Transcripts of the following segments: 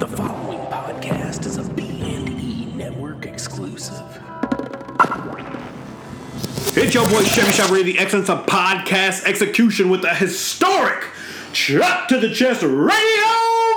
The following podcast is a B&E Network exclusive. It's your boy Chevy Shop Radio, the excellence of podcast execution with a historic Chop to the Chest radio,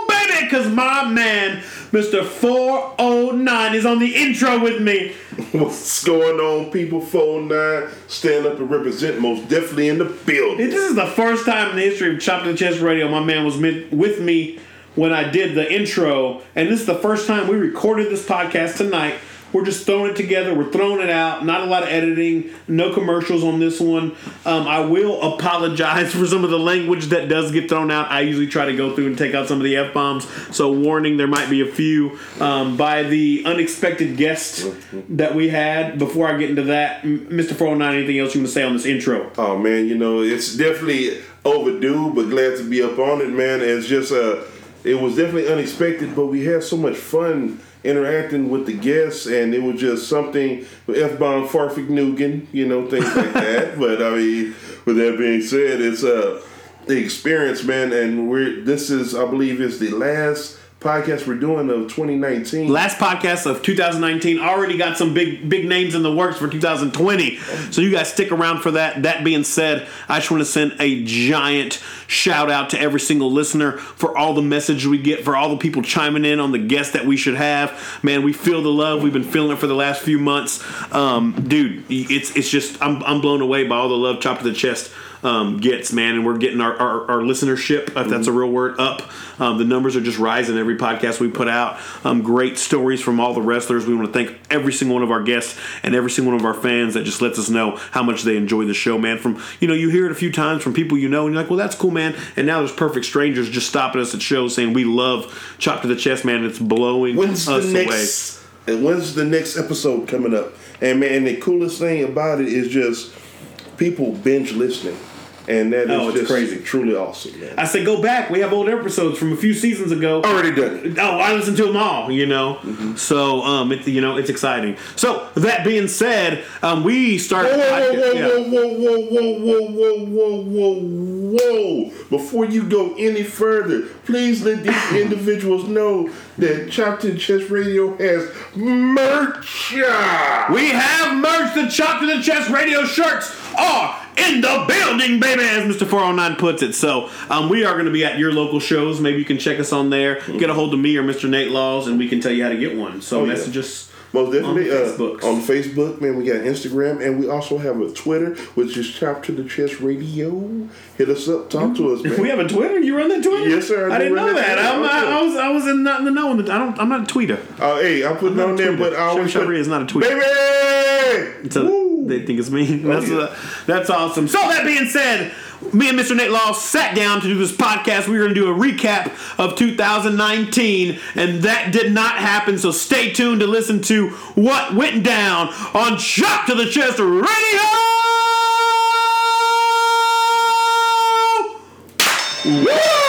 baby, because my man, Mr. 409, is on the intro with me. What's going on, people? Phone oh nine, stand up and represent. Most definitely in the building. This is the first time in the history of Chop to the Chest Radio my man was mid- with me when I did the intro, and this is the first time we recorded this podcast tonight. We're just throwing it together. We're throwing it out. Not a lot of editing. No commercials on this one. Um, I will apologize for some of the language that does get thrown out. I usually try to go through and take out some of the f bombs. So warning, there might be a few um, by the unexpected guest that we had. Before I get into that, Mr. 409, anything else you want to say on this intro? Oh man, you know it's definitely overdue, but glad to be up on it, man. It's just uh, it was definitely unexpected, but we had so much fun interacting with the guests, and it was just something with F bomb Fahrvergnügen, you know, things like that. But I mean, with that being said, it's uh the experience, man, and we're this is I believe is the last podcast we're doing of 2019. last podcast of 2019 already got some big big names in the works for 2020 so you guys stick around for that. That being said i just want to send a giant shout out to every single listener for all the message we get for all the people chiming in on the guests that we should have. Man we feel the love. We've been feeling it for the last few months. Um, dude it's it's just I'm, I'm blown away by all the love Chop to the Chest um, gets, man, and we're getting our, our, our listenership, if that's a real word, up. Um, the numbers are just rising every podcast we put out. Um, great stories from all the wrestlers. We want to thank every single one of our guests and every single one of our fans that just lets us know how much they enjoy the show, man. From you know, you hear it a few times from people you know, and you're like, well, that's cool, man. And now there's perfect strangers just stopping us at shows saying we love Chop to the Chest, man. It's blowing When's us the away. next? And when's the next episode coming up? And man, the coolest thing about it is just people binge listening, and that is Oh, it's just crazy. truly awesome, man. I said, go back. We have old episodes from a few seasons ago. Already done it. Oh, I listen to them all, you know. Mm-hmm. So, um, it, you know, it's exciting. So, that being said, um, we started. Whoa, whoa, whoa, whoa, whoa, whoa, whoa, whoa, whoa, whoa, whoa! Before you go any further, please let these individuals know that Chopped and Chest Radio has merch. We have merch. The Chopped the Chest radio shirts are in the building, baby, as Mr. 409 puts it. So, um, we are going to be at your local shows. Maybe you can check us on there. Get a hold of me or Mr. Nate Laws, and we can tell you how to get one. So, Oh, yeah. us. Most definitely On uh, on Facebook, man. We got Instagram, and we also have a Twitter, which is Chop to the Chest Radio. Hit us up, talk to us, man. We have a Twitter. You run that Twitter? Yes, sir, I I, didn't know that. I'm, I, I was I was in not in the know. I don't. I'm not a tweeter. Uh, hey, I'm putting not on there, but I always Chef put- is not a tweeter. Baby! They think it's me. That's, yeah. uh, that's awesome. So that being said, me and Mr. Nate Laws sat down to do this podcast. We were going to do a recap of 2019, and that did not happen. So stay tuned to listen to what went down on Chop to the Chest Radio. Woo!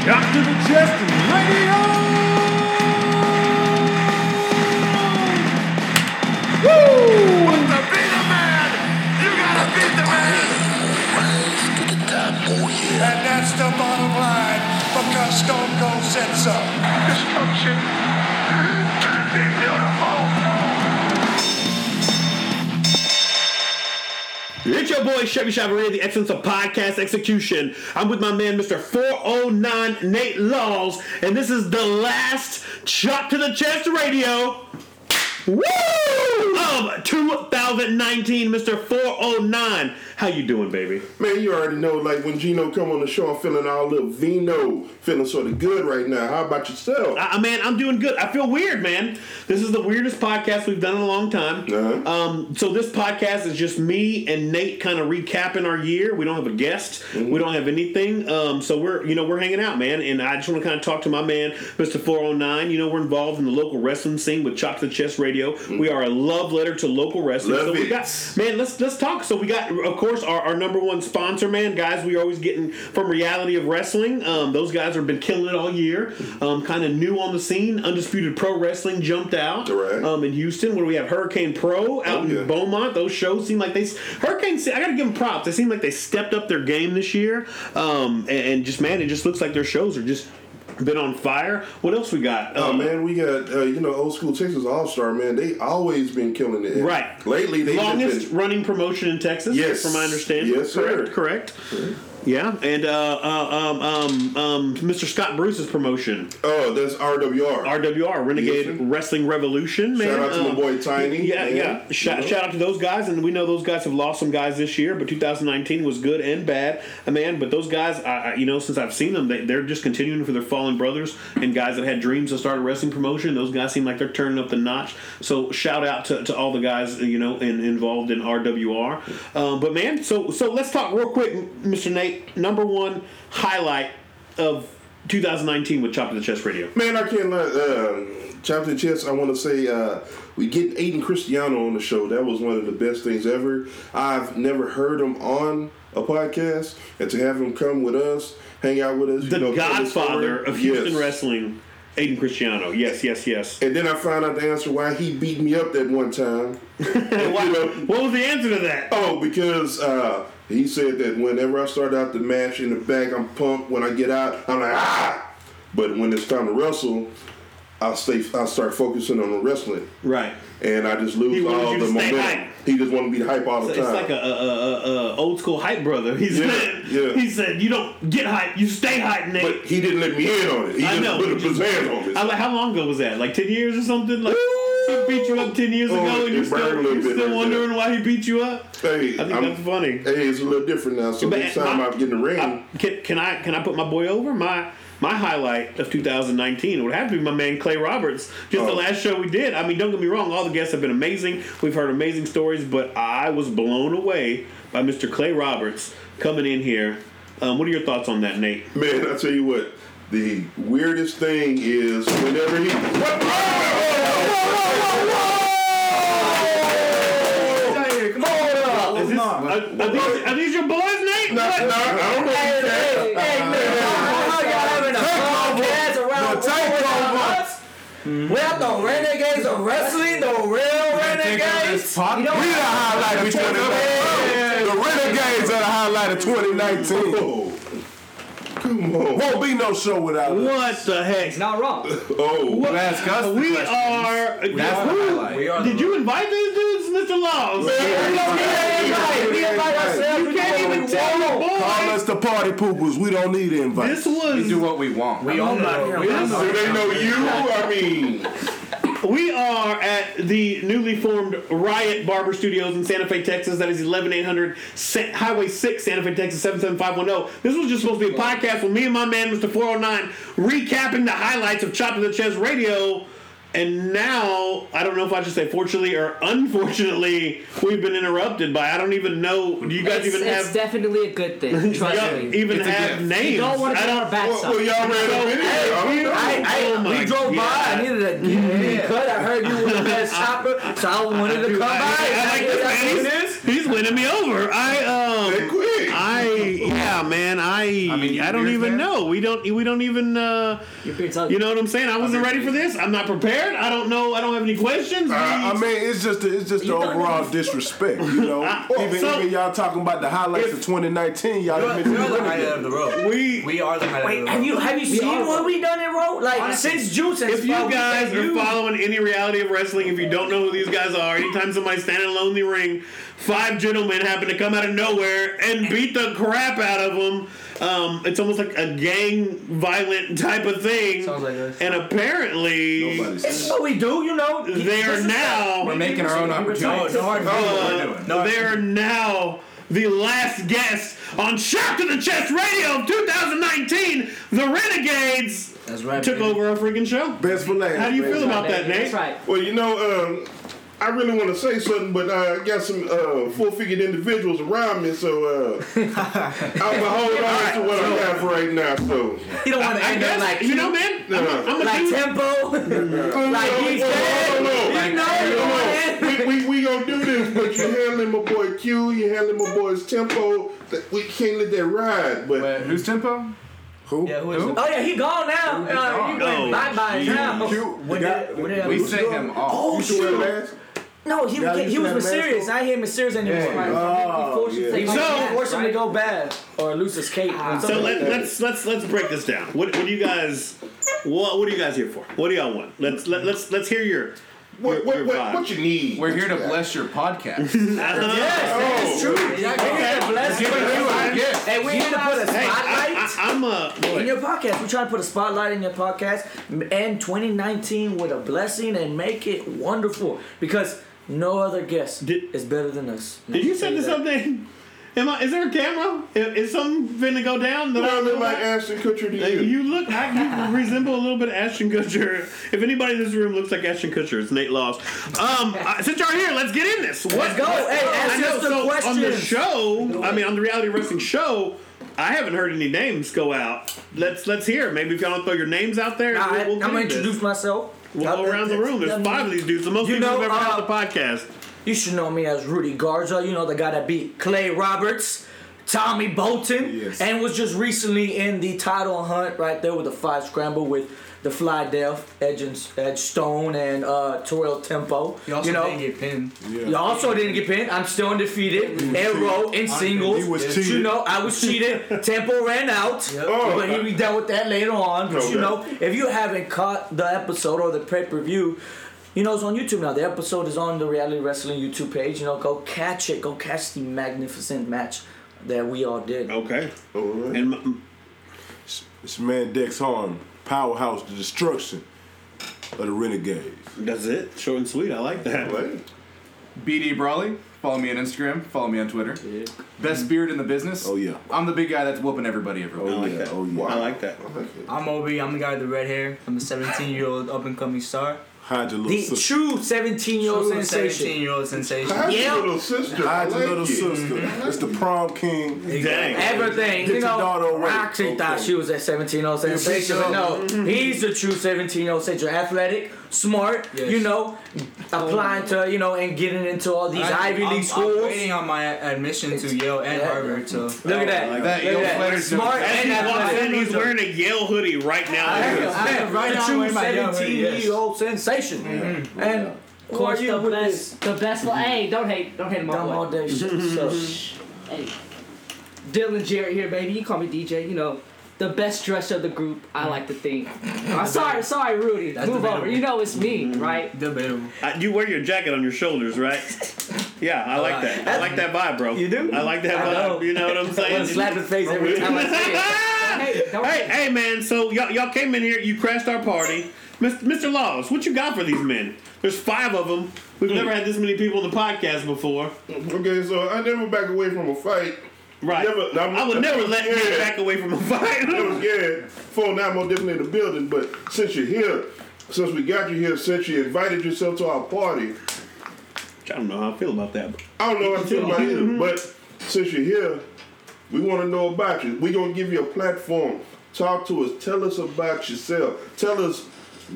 To the Chest Radio. Woo! To be the man, you gotta beat the man. And that's the bottom line because Stone Cold said so. Destruction. It's your boy Chevy Chevrolet, the excellence of podcast execution. I'm with my man, Mr. 409 Nate Laws, and this is the last Chop to the Chest Radio. Woo! Of 2019, Mr. 409. How you doing, baby? Man, you already know, like when Gino come on the show, I'm feeling all little vino, feeling sort of good right now. How about yourself? I, man, I'm doing good. I feel weird, man. This is the weirdest podcast we've done in a long time. Uh-huh. Um, so this podcast is just me and Nate kind of recapping our year. We don't have a guest. Mm-hmm. We don't have anything. Um, so we're you know we're hanging out, man. And I just want to kind of talk to my man, Mr. 409. You know we're involved in the local wrestling scene with Chop to the Chest Radio. Mm-hmm. We are a love letter to local wrestling. Love so we it. got man. Let's let's talk. So we got, of course, our, our number one sponsor, man. Guys, we are always getting from Reality of Wrestling. Um, those guys have been killing it all year. Um, kind of new on the scene. Undisputed Pro Wrestling jumped out. Correct. Um, in Houston, where we have Hurricane Pro out Oh, in. Beaumont. Those shows seem like they Hurricane. I gotta give them props. They seem like they stepped up their game this year. Um, and, and just man, it just looks like their shows are just been on fire. What else we got? Oh Um, man, we got uh, you know old school Texas All Star man. They always been killing it. Right. Lately, they longest been, running promotion in Texas. Yes. from my understanding. Yes, sir. correct. Correct. Yeah, and uh, uh, um, um, um, Mr. Scott Bruce's promotion, Oh, that's RWR. RWR Renegade Yes. Wrestling Revolution. Man, Shout out to my Um, boy Tiny. Yeah, man. yeah. Shout, shout out to those guys, and we know those guys have lost some guys this year, but 2019 was good and bad, uh, man. But those guys, I, I, you know, since I've seen them, they, they're just continuing for their fallen brothers and guys that had dreams to start a wrestling promotion. Those guys seem like they're turning up the notch. So shout out to, to all the guys, you know, in, involved in RWR. Um, but man, so so let's talk real quick, Mr. Nate. Number one highlight of 2019 with Chop to the Chest Radio. Man, I can't let uh, chop to the chest. I want to say uh, we get Aiden Cristiano on the show. That was one of the best things ever. I've never heard him on a podcast, and to have him come with us, hang out with us, The you know, Godfather of Houston Yes. Wrestling, Aiden Cristiano. Yes, yes, yes. And then I found out the answer why he beat me up that one time. You know, what was the answer to that? Oh, because uh, he said that whenever I start out the match in the back, I'm pumped. When I get out, I'm like ah. But when it's time to wrestle, I'll stay. I'll start focusing on the wrestling, Right. and I just lose all the momentum. He just want to be the hype all the It's time. like a, a, a, a old school hype brother. He Yeah, said, yeah. he said, you don't get hype, you stay hype, Nate. but he didn't let me in on it. He I just know. put his hands on it. I like, how long ago was that? Like ten years or something? Like he beat you up ten years Oh, ago, and you're still, burned a little you're still wondering why he beat you up. hey, I think I'm- that's funny. Hey, it's a little different now. So But next time my- I get in the ring, I- can, can I can I put my boy over? My my highlight of 2019 would have to be my man Clay Roberts. Just the Oh. last show we did. I mean, don't get me wrong, all the guests have been amazing. We've heard amazing stories, but I was blown away by Mr. Clay Roberts coming in here. Um, what are your thoughts on that, Nate? man, I'll tell you what. The weirdest thing is whenever he. Is this, are, are these, are these your boys, Nate? No, What? no, I don't know. Hey, hey, hey, man, how y'all having a podcast around The takeover. us? Well, the renegades of wrestling, the real renegades. You We know, the highlight of 2019. The Renegades are the highlight of 2019. Come on. Won't be no show without us. What the heck? it's not wrong. Oh, Ask us the We question. are. That's the highlight. We are. Did you invite these dudes, Mr. Laws? We invite, we invite ourselves. You can't even tell your boy. Call boys. us the party poopers. We don't need invites. This was. We do what we want. We own the. We own do they know you? I mean, We are at the newly formed Riot Barber Studios in Santa Fe, Texas. That is 11800 Sa- Highway 6, Santa Fe, Texas 77510. This was just supposed to be a podcast with me and my man, Mr. 409, recapping the highlights of Chop to the Chest Radio. And now, I don't know if I should say fortunately or unfortunately, we've been interrupted by, I don't even know, do you guys It's, even it's have, definitely a good thing. Trust me. even It's have names? You don't want to I get our don't, backs well, y'all ran up in here. I don't know. I, I, Oh we drove by. I needed a me cut. I heard you were the best chopper, so I wanted to come by. I, I like this. He's, he's winning me over. I um. That quick. I yeah, man. I I, mean, you don't even man? know. We don't we don't even uh, Your beard's ugly. you know what I'm saying. I wasn't ready for this. I'm not prepared. I don't know. I don't have any questions. Uh, I mean, it's just the, it's just the overall disrespect, you know. even, so- even y'all talking about the highlights of 2019, y'all We're, admit we're to the highlight of the road. we We are the highlight Wait, of the have you have you seen what we done in road? Like since June, since if you guys are you- following any reality of wrestling, if you don't know who these guys are, anytime somebody's standing alone in the ring, five gentlemen happen to come out of nowhere and beat the crap out of them. Um, it's almost like a gang violent type of thing. Sounds like us. And apparently, Nobody's This is what we do, you know. they are now. We're making our own No, opportunities. no hard feelings. Uh, No they're now the last guest on Chop to the Chest Radio of 2019. The Renegades That's right. took baby. over our freaking show. Best for last. How do you feel about that, That's Nate? right. Well, you know, um, I really want to say something, but I got some uh, full-figured individuals around me, so uh, I'm gonna hold on to what I got for right now. So, You don't want to I end up like you know, man. I'm, a- I'm a like dude. tempo, like he's dead. You know, you Come want we, we, we gonna do this, but you handling my boy Q, you handling my boy's tempo. That we can't let that ride. But Wait, who's tempo? Who? Yeah, who is Who? Oh yeah, he gone now. Uh, he Oh, went bye bye now. When did, when did I We sent him off. Oh You should wear a shoot! Mask. No, he Yeah, he you was mysterious. with have serious. mask I ain't him with serious anymore. Oh, yeah. He So- so, forced him to go bad or lose his cape. or So let, like let's let's let's break this down. What, what do you guys? What what are you guys here for? What do y'all want? Let's let, let's let's hear your. what, your- what, what, what you need? We're What here to got? bless your podcast. Yes, that's true. Okay. Bless Give you. it to a gift. Hey, we need to put a Hey, spotlight. I, I, I'm uh, in your podcast. We're trying to put a spotlight in your podcast and 2019 with a blessing and make it wonderful because no other guest Did- is better than us. Did you send us something? Am I? Is there a camera? Is, is something finna go down? That You I don't don't look know like? Ashton Kutcher to you. you look. I, you resemble a little bit of Ashton Kutcher. If anybody in this room looks like Ashton Kutcher, it's Nate Laws. Um, I- since y'all here, let's get in this. What, Let's go. Hey, ask I know. us the So on the show, I mean, on the reality wrestling show, I haven't heard any names go out. Let's let's hear. Maybe if y'all want to throw your names out there, All right, we'll, we'll I'm gonna get into this. introduce myself. We'll go around the room. There's five of these dudes. The most You people know, we've ever had uh, on the podcast. You should know me as Rudy Garza. You know the guy that beat Clay Roberts, Tommy Bolton, Yes. and was just recently in the title hunt right there with the five scramble with the Fly Death, Edge, and, Edge Stone, and uh, Terrell Tempo. He also you know, didn't get pinned. Yeah. You also didn't get pinned. I'm still undefeated. In row, in singles. He was You cheated. know, I was cheated. Tempo ran out. Oh. But he'll be done with that later on. But Okay. you know, if you haven't caught the episode or the pay per view, you know, it's on YouTube now. The episode is on the Reality Wrestling YouTube page. You know, go catch it. Go catch the magnificent match that we all did. Okay. All right. And m- This man Dex Harm, powerhouse, the destruction of the Renegades. that's it. Short and sweet. I like that. Right. BD Brawley. Follow me on Instagram. Follow me on Twitter. Best beard in the business. Oh, yeah. I'm the big guy that's whooping everybody everywhere. Oh, I like yeah, that. oh, yeah. I like that. I'm Obi. I'm the guy with the red hair. I'm a 17 year old up and coming star. Hide your little The sister. true 17 year old True sensation. 17 year old sensation. How's Yeah. your little sister? I Hide your like little it. sister. It's the prom king. Dang. Everything. Get you your know, daughter away. Roxy thought Okay. she was a 17 year old sensation, but no, he's the true 17 year old sensation. Athletic, smart, Yes. you know, applying to, you know, and getting into all these I- Ivy I'm- League I'm schools. waiting on my admission to Yale and Yeah. Harvard. So Look at that. like that. Look Yale at that. Smart As and he walks athletic. in, he's wearing a Yale hoodie right now. Man, right the now I'm true wearing my Yale hoodie, yes. year old sensation. Mm-hmm. And Of course, the best, the best. Well, hey, don't hate, don't hate him dumb all all day shit? So, Hey, Dylan Jarrett here, baby. You call me DJ. You know, the best dressed of the group. I like to think. Uh, sorry, sorry, Rudy. That's Move over. You know it's me, right? debatable. Uh, you wear your jacket on your shoulders, right? Yeah, I like that. I like that vibe, bro. You do? I like that I vibe. know. You know what I'm saying? to slap his face every time I say it. Hey, Hey, hey, man. So y'all, y'all came in here. You crashed our party, Mr. Mr. Laws. What you got for these men? There's five of them. We've never had this many people on the podcast before. Okay, so I never back away from a fight. Right. Never- no, I'm- I would never let you Yeah. back away from a I was fight. scared. Phone now more different in the building, but since you're here, since we got you here, since you invited yourself to our party, I don't know how I feel about that. I don't know how to feel about it either, but since you're here, we want to know about you. We're gonna give you a platform. Talk to us. Tell us about yourself. Tell us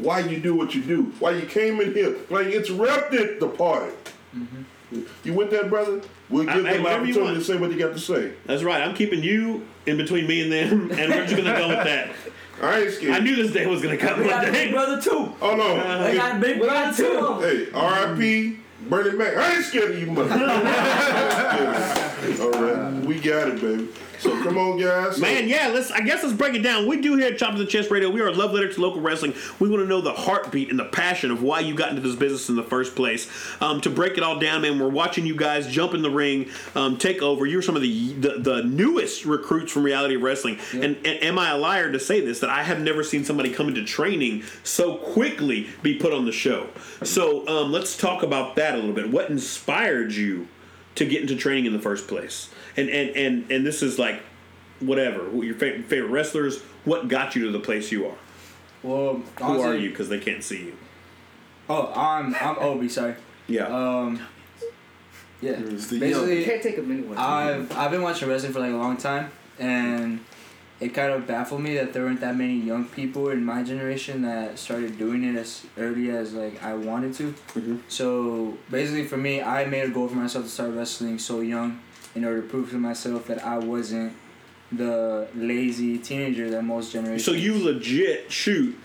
why you do what you do. Why you came in here. Why you interrupted the party. Mm-hmm. You with that, brother? We'll give hey, them whatever you opportunity want. to say what they got to say. That's right. I'm keeping you in between me and them, and we're just gonna go with that. I ain't scared. I knew this day was gonna come We got a big brother too. oh no. They got a big brother too. Hey, R.I.P. Bernie Mac. I ain't scared of you, mother. All right, we got it, baby. So come on, guys. Man, yeah, let's. I guess let's break it down. We do here at Chop of the Chest Radio. We are a love letter to local wrestling. We want to know the heartbeat and the passion of why you got into this business in the first place. Um, to break it all down, man, we're watching you guys jump in the ring, um, take over. You're some of the, the the newest recruits from reality wrestling. And, and am I a liar to say this? That I have never seen somebody come into training so quickly be put on the show. So um, let's talk about that a little bit. What inspired you? To get into training in the first place. And and and and this is like whatever your fa- favorite wrestlers. What got you to the place you are? Well, Who are you? Because they can't see you. Oh, I'm I'm Obi. Sorry. Yeah. Um, yeah. It's the You Basically, can't take a minute one. I've I've been watching wrestling for like a long time, and it kind of baffled me that there weren't that many young people in my generation that started doing it as early as like I wanted to. Mhm. So basically, for me, I made a goal for myself to start wrestling so young in order to prove to myself that I wasn't the lazy teenager that most generations. So you legit shoot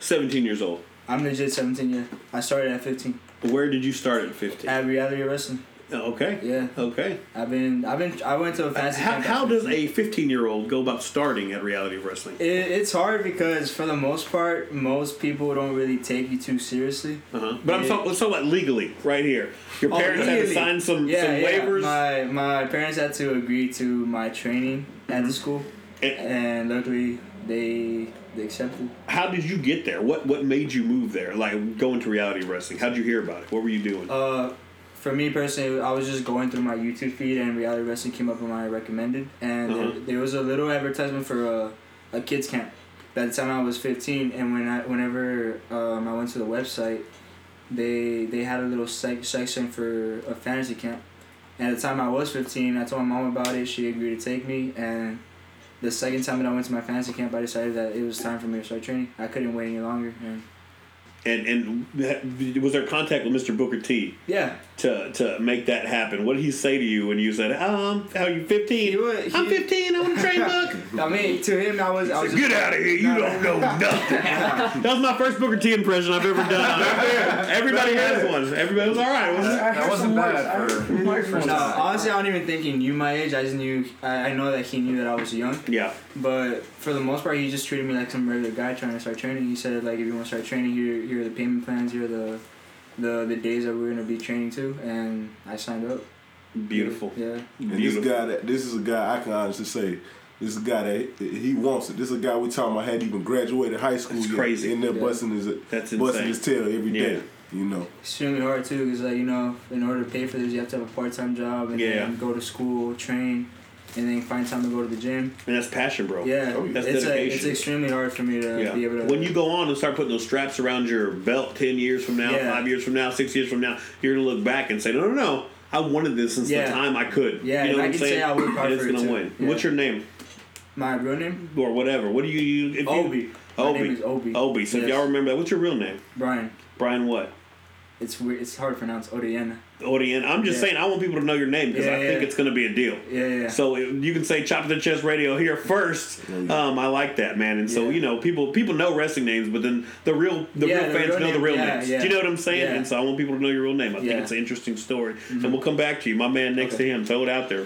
17 years old. I'm legit 17 year. I started at 15 Where did you start at 15? at reality wrestling. Okay. Yeah, Okay. I've been I've been I went to a fancy How, how does a 15 year old go about starting at reality wrestling? It, it's hard because for the most part, most people don't really take you too seriously. Uh-huh. But I'm talking, let's talk about legally right here. Your Oh, parents had to sign some, Yeah, some yeah. waivers. My my parents had to agree to my training at the school, And and luckily they they accepted. how did you get there? What what made you move there? Like going to reality wrestling? How did you hear about it? What were you doing? Uh, for me personally, I was just going through my YouTube feed and reality wrestling came up on my recommended, and Uh-huh. there, there was a little advertisement for a, a kids camp. By the time I was fifteen, and when I whenever um, I went to the website, they they had a little sec- section for a fantasy camp. And at the time I was fifteen, I told my mom about it. She agreed to take me, and the second time that I went to my fantasy camp, I decided that it was time for me to start training. I couldn't wait any longer, and And and was there contact with Mr. Booker T yeah, to to make that happen? What did he say to you when you said, um, "How you 15? I'm 15. I want to train Buck." I mean, to him, I was. I was Get just- out of here! You don't know nothing. that was my first Booker T impression I've ever done. Everybody has one. Everybody was all right. Wasn't it? That wasn't bad for. No, honestly, I don't even think he knew my age. I just knew. I, I know that he knew that I was young. Yeah. But for the most part, he just treated me like some regular guy trying to start training. He said like, if you want to start training, here here are the payment plans. Here are the the the days that we're gonna be training to, and I signed up. Beautiful. Yeah. And this guy, that this is a guy I can honestly say, this is a guy that he wants it. This is a guy we talking about hadn't even graduated high school That's yet. crazy. In there Yeah. busting his That's busting insane. his tail every day. Yeah. You know. Extremely hard too, because like you know, in order to pay for this, you have to have a part time job and Yeah. then go to school, train, and then find time to go to the gym. And that's passion, bro. Yeah, Oh. That's it's dedication. it's extremely hard for me to Yeah. be able to. When you go on and start putting those straps around your belt 10 years from now, Yeah. 5 years from now, 6 years from now, you're going to look back and say, no, no, no. I wanted this since Yeah. the time I could. Yeah, you know and what I I'm can saying? say I worked hard and it's for gonna win. What's your name? my real name, Or whatever. What do you, use? if you Obi. My Obi. name is Obi. Obi. So if y'all remember that, what's your real name? Brian. Brian what? It's weird. It's hard to pronounce. Odiana. Odin. I'm just Yeah. saying, I want people to know your name because Yeah, I think it's going to be a deal. Yeah, yeah. So if you can say "Chop to the Chest Radio" here first. Um, I like that, man. And so Yeah. you know, people people know wrestling names, but then the real the Yeah, real the fans real know the real yeah, names. yeah. Do you know what I'm saying? Yeah. And so I want people to know your real name. I think Yeah. Mm-hmm. it's an interesting story, and we'll come back to you, my man next to him. Throw it out there.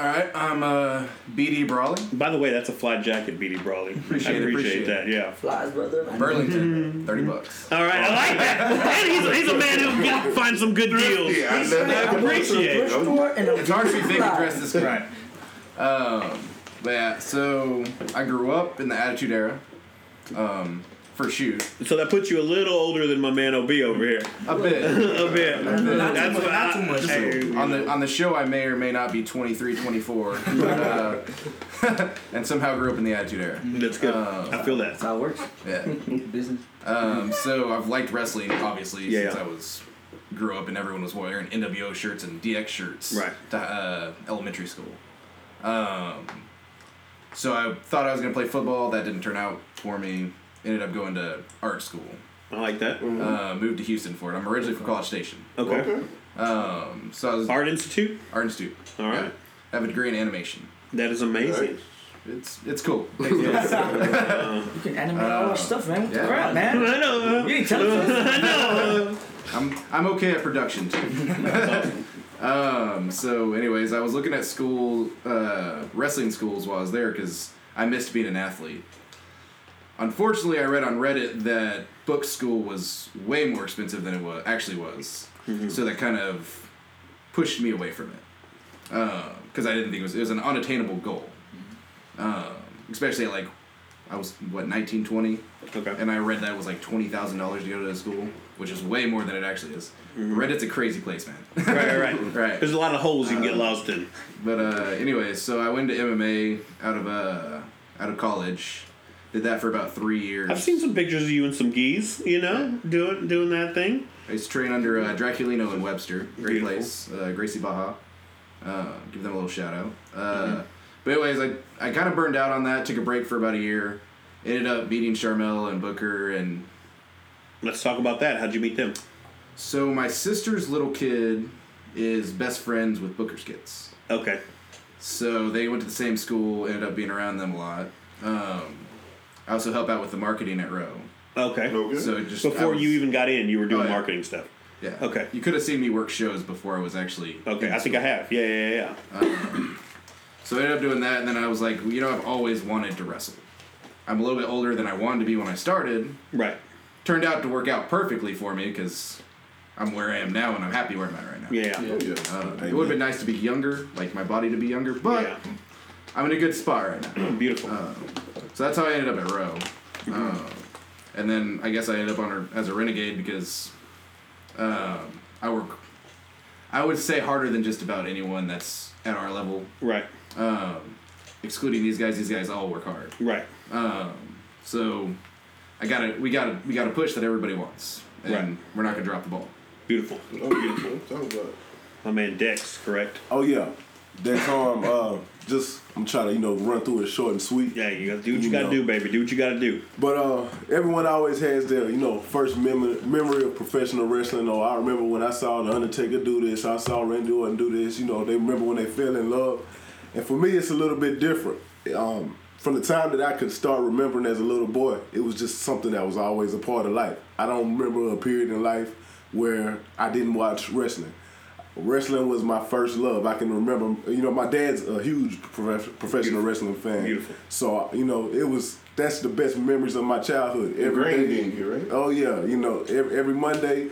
All right, I'm uh, BD Brawley, By the way, that's a fly jacket, BD Brawley. Appreciate I it, appreciate, appreciate that. Yeah. Flies, brother. Burlington, thirty bucks. All right, I like that. And he's a, he's a man who can find some good deals. Yeah, I He's love I that. go to the appreciate it. thrift store and It's hard to be thinking flies. dressed this right. Um, but yeah, so I grew up in the Attitude Era. Um, for shoot, So that puts you a little older than my man Ob over here. a bit. a bit. Not too That's much, not I- too much. Hey, on the on the show, I may or may not be 23, 24, but, uh, and somehow grew up in the Attitude Era. That's good. Uh, I feel that. That's how it works. Yeah. Business. Um, so I've liked wrestling obviously Yeah, since yeah. I was grew up and everyone was wearing NWO shirts and DX shirts Right. to uh, elementary school. Um, so I thought I was gonna play football. That didn't turn out for me. Ended up going to art school. I like that. Uh, moved to Houston for it. I'm originally from College Station. Okay. Um, so I was Art Institute. art institute. All right. Yeah. I have a degree in animation. That is amazing. It's it's cool. You can animate all our stuff, man. What the Yeah. crap, man? I know. You ain't telling us. I know. I'm I'm okay at production too. um. So, anyways, I was looking at school uh, wrestling schools while I was there because I missed being an athlete. Unfortunately, I read on Reddit that book school was way more expensive than it was actually was. So that kind of pushed me away from it because I didn't think it was it was an unattainable goal. Um, especially at like I was what 19, 20. Okay. And I read that it was like twenty thousand dollars to go to school, which is way more than it actually is. Reddit's a crazy place, man. Right, right. right. There's a lot of holes you can get lost in. But uh, anyways, so I went to MMA out of uh, out of college. Did that for about three years. I've seen some pictures of you and some geese, you know, doing doing that thing. I used to train under uh, Draculino and Webster. Great Beautiful. place. Uh, Gracie Barra. Uh, give them a little shout out. Uh, Mm-hmm. But anyways, I, I kind of burned out on that. Took a break for about a year. Ended up meeting Sharmell and Booker and Let's talk about that. How'd you meet them? so my sister's little kid is best friends with Booker's kids. Okay. So they went to the same school, ended up being around them a lot. Um, I also help out with the marketing at Row. Okay. Okay. So just Before was- you even got in, you were doing Oh, yeah. marketing stuff. yeah. Okay. You could have seen me work shows before I was actually. Okay, I think I have. Yeah, yeah, yeah. yeah. So I ended up doing that, and then I was like, you know, I've always wanted to wrestle. I'm a little bit older than I wanted to be when I started. Right. Turned out to work out perfectly for me because I'm where I am now, and I'm happy where I'm at right now. Yeah. Oh, yeah. Uh, it would have been nice to be younger, like my body to be younger, but Yeah. I'm in a good spot right now. Beautiful. Uh, so that's how I ended up at Row. Uh, and then I guess I ended up on a, as a renegade because um, I work, I would say harder than just about anyone that's at our level. right. Um, excluding these guys, these guys all work hard. Right. Um, so I gotta, we gotta, we gotta push that everybody wants, and Right. we're not gonna drop the ball. Beautiful. Oh, beautiful. Talk about it. My man Dex, correct? Oh yeah, that time. Uh, just I'm trying to you know run through it short and sweet. Yeah, you gotta do what you, You gotta know. do, baby. Do what you gotta do. But uh, everyone always has their, you know, first mem- memory of professional wrestling. Or I remember when I saw the Undertaker do this, I saw Randy Orton do this. You know, they remember when they fell in love. And for me, it's a little bit different. Um, from the time that I could start remembering as a little boy, it was just something that was always a part of life. I don't remember a period in life where I didn't watch wrestling. Wrestling was my first love. I can remember, you know, my dad's a huge prof- professional wrestling fan. Beautiful. So you know, it was that's the best memories of my childhood. Every Ingrained day, you, right? Oh yeah, you know, every, every Monday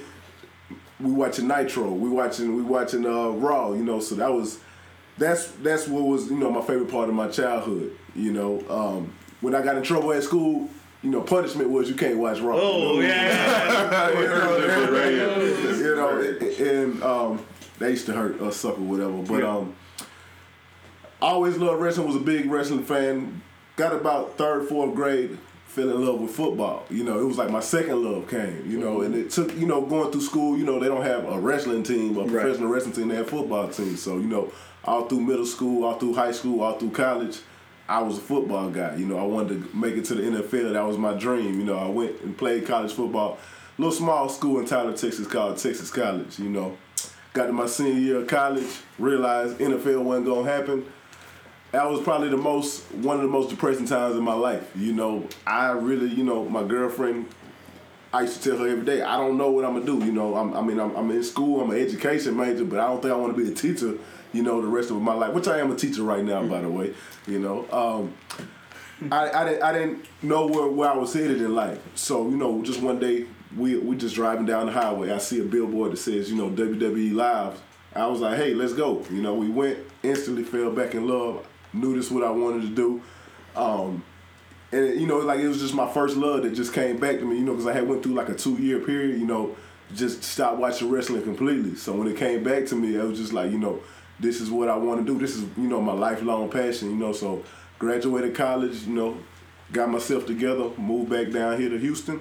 we watching Nitro. We watching we watching uh, Raw. You know, so that was that's that's what was you know my favorite part of my childhood. You know, um, when I got in trouble at school. You know, punishment was you can't watch Raw. Oh you know? yeah. you know, you know, and um, they used to hurt us sucker whatever. But Yeah. um, I always loved wrestling. Was a big wrestling fan. Got about third, fourth grade. Fell in love with football. You know, it was like my second love came. You know, and it took you know going through school. You know, they don't have a wrestling team, a Right. professional wrestling team. They have football team. So you know, all through middle school, all through high school, all through college. I was a football guy. You know, I wanted to make it to the NFL. That was my dream. You know, I went and played college football. Little small school in Tyler, Texas called Texas College. You know, got to my senior year of college, realized NFL wasn't gonna happen. That was probably the most one of the most depressing times in my life. You know, I really, you know, my girlfriend. I used to tell her every day, I don't know what I'm gonna do. You know, I'm, I mean, I'm, I'm in school, I'm an education major, but I don't think I want to be a teacher. You know, the rest of my life, which I am a teacher right now, by the way. You know, um, I, I didn't I didn't know where, where I was headed in life. So you know, just one day we we just driving down the highway. I see a billboard that says you know WWE Live. I was like, hey, let's go. You know, we went instantly fell back in love. Knew this what I wanted to do. Um, and you know, like it was just my first love that just came back to me. You know, because I had went through like a two year period. You know, just stopped watching wrestling completely. So when it came back to me, I was just like, you know, this is what I want to do. This is you know my lifelong passion. You know, so graduated college. You know, got myself together, moved back down here to Houston.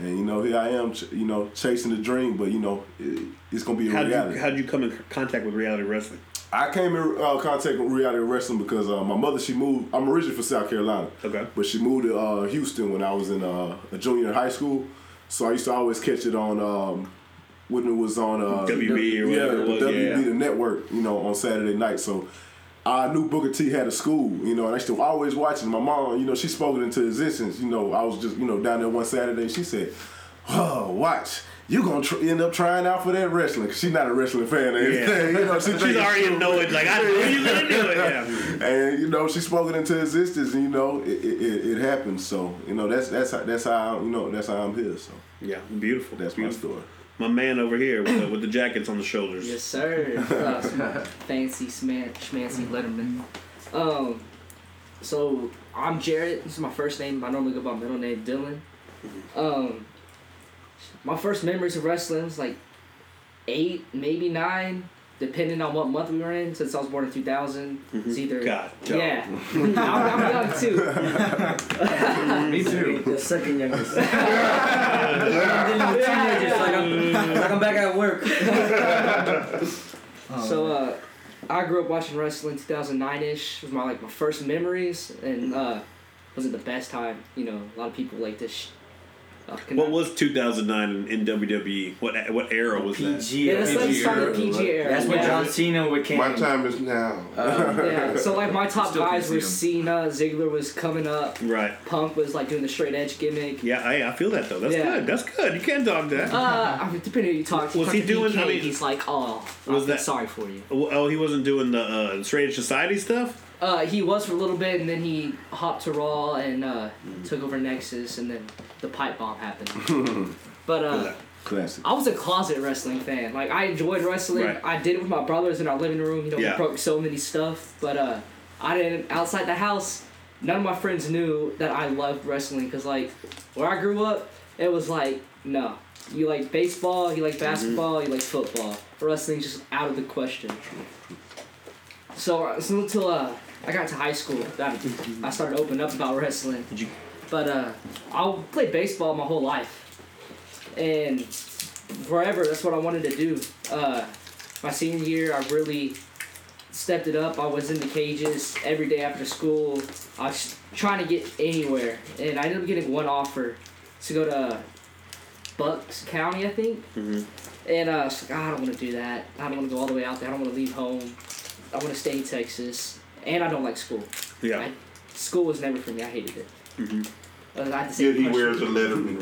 And you know, here I am, ch- you know, chasing the dream. But you know, it, it's gonna be a How'd reality. you how'd you come in contact with reality wrestling? I came in uh, contact with reality wrestling because uh, my mother she moved. I'm originally from South Carolina. Okay. But she moved to uh, Houston when I was in uh, a junior in high school. So I used to always catch it on um, when it was on uh, WB or whatever yeah, it was, WB yeah. the network. You know, on Saturday night. So I knew Booker T had a school. You know, and I used to always watch it. My mom, you know, she spoke it into existence. You know, I was just you know down there one Saturday. She said, "Oh, watch." You gonna tr- end up trying out for that wrestling? 'Cause she's not a wrestling fan or anything. You know, she She's already annoyed. Like I knew you're gonna do it. Yeah. and you know she spoke it into existence and you know it, it, it, it happened so you know that's that's how, that's how you know that's how I'm here so Yeah, beautiful. that's beautiful. my story My man over here with the, with the jackets on the shoulders. Yes, sir. Uh, fancy sman- schmancy Letterman. Um, so I'm Jared. This is my first name. I normally go by middle name Dylan. Um, my first memories of wrestling was like eight, maybe nine. Depending on what month we were in, since I was born in 2000, it's either God, yeah, I'm, I'm young too. Me too. The second youngest. I'm dealing with teenagers, like I'm, like I'm back at work. So uh, I grew up watching wrestling 2009 ish. Was my like my first memories, and uh, wasn't the best time. You know, a lot of people like this. Sh- What was 2009 in, in WWE? What what era was that? PG. Yeah, that's like PG started era, PG era. That's when yeah. John Cena would came. My time is now. Yeah, so like my top Still guys see were. Cena, Ziggler was coming up, Right. Punk was like doing the straight edge gimmick. Yeah, I, I feel that though. That's Yeah. good. That's good. You can't dog that. Uh, I mean, depending on who you talk. Was talk he to doing- PK, I mean- he's like, oh, I Was feel that- sorry for you. oh, he wasn't doing the uh, straight edge society stuff. Uh, he was for a little bit, and then he hopped to Raw and uh, Mm. took over Nexus, and then the pipe bomb happened. but uh, Classic. I was a closet wrestling fan. Like I enjoyed wrestling. Right. I did it with my brothers in our living room. You know, Yeah. we broke so many stuff. But uh, I didn't outside the house. None of my friends knew that I loved wrestling because like where I grew up, it was like no. You like baseball, you like Mm-hmm. basketball, you like football. Wrestling's just out of the question. So, uh, so until uh, I got to high school, that I started opening up about wrestling. Did you- But uh, I played baseball my whole life, and forever that's what I wanted to do. Uh, my senior year, I really stepped it up. I was in the cages every day after school. I was trying to get anywhere, and I ended up getting one offer to go to Bucks County, I think. Mhm. And uh, I was like, "Ah, I don't want to do that. I don't want to go all the way out there. I don't want to leave home. I want to stay in Texas, and I don't like school. Yeah. I, school was never for me. I hated it. Mhm. Uh, I had to say Yet he question. wears a Letterman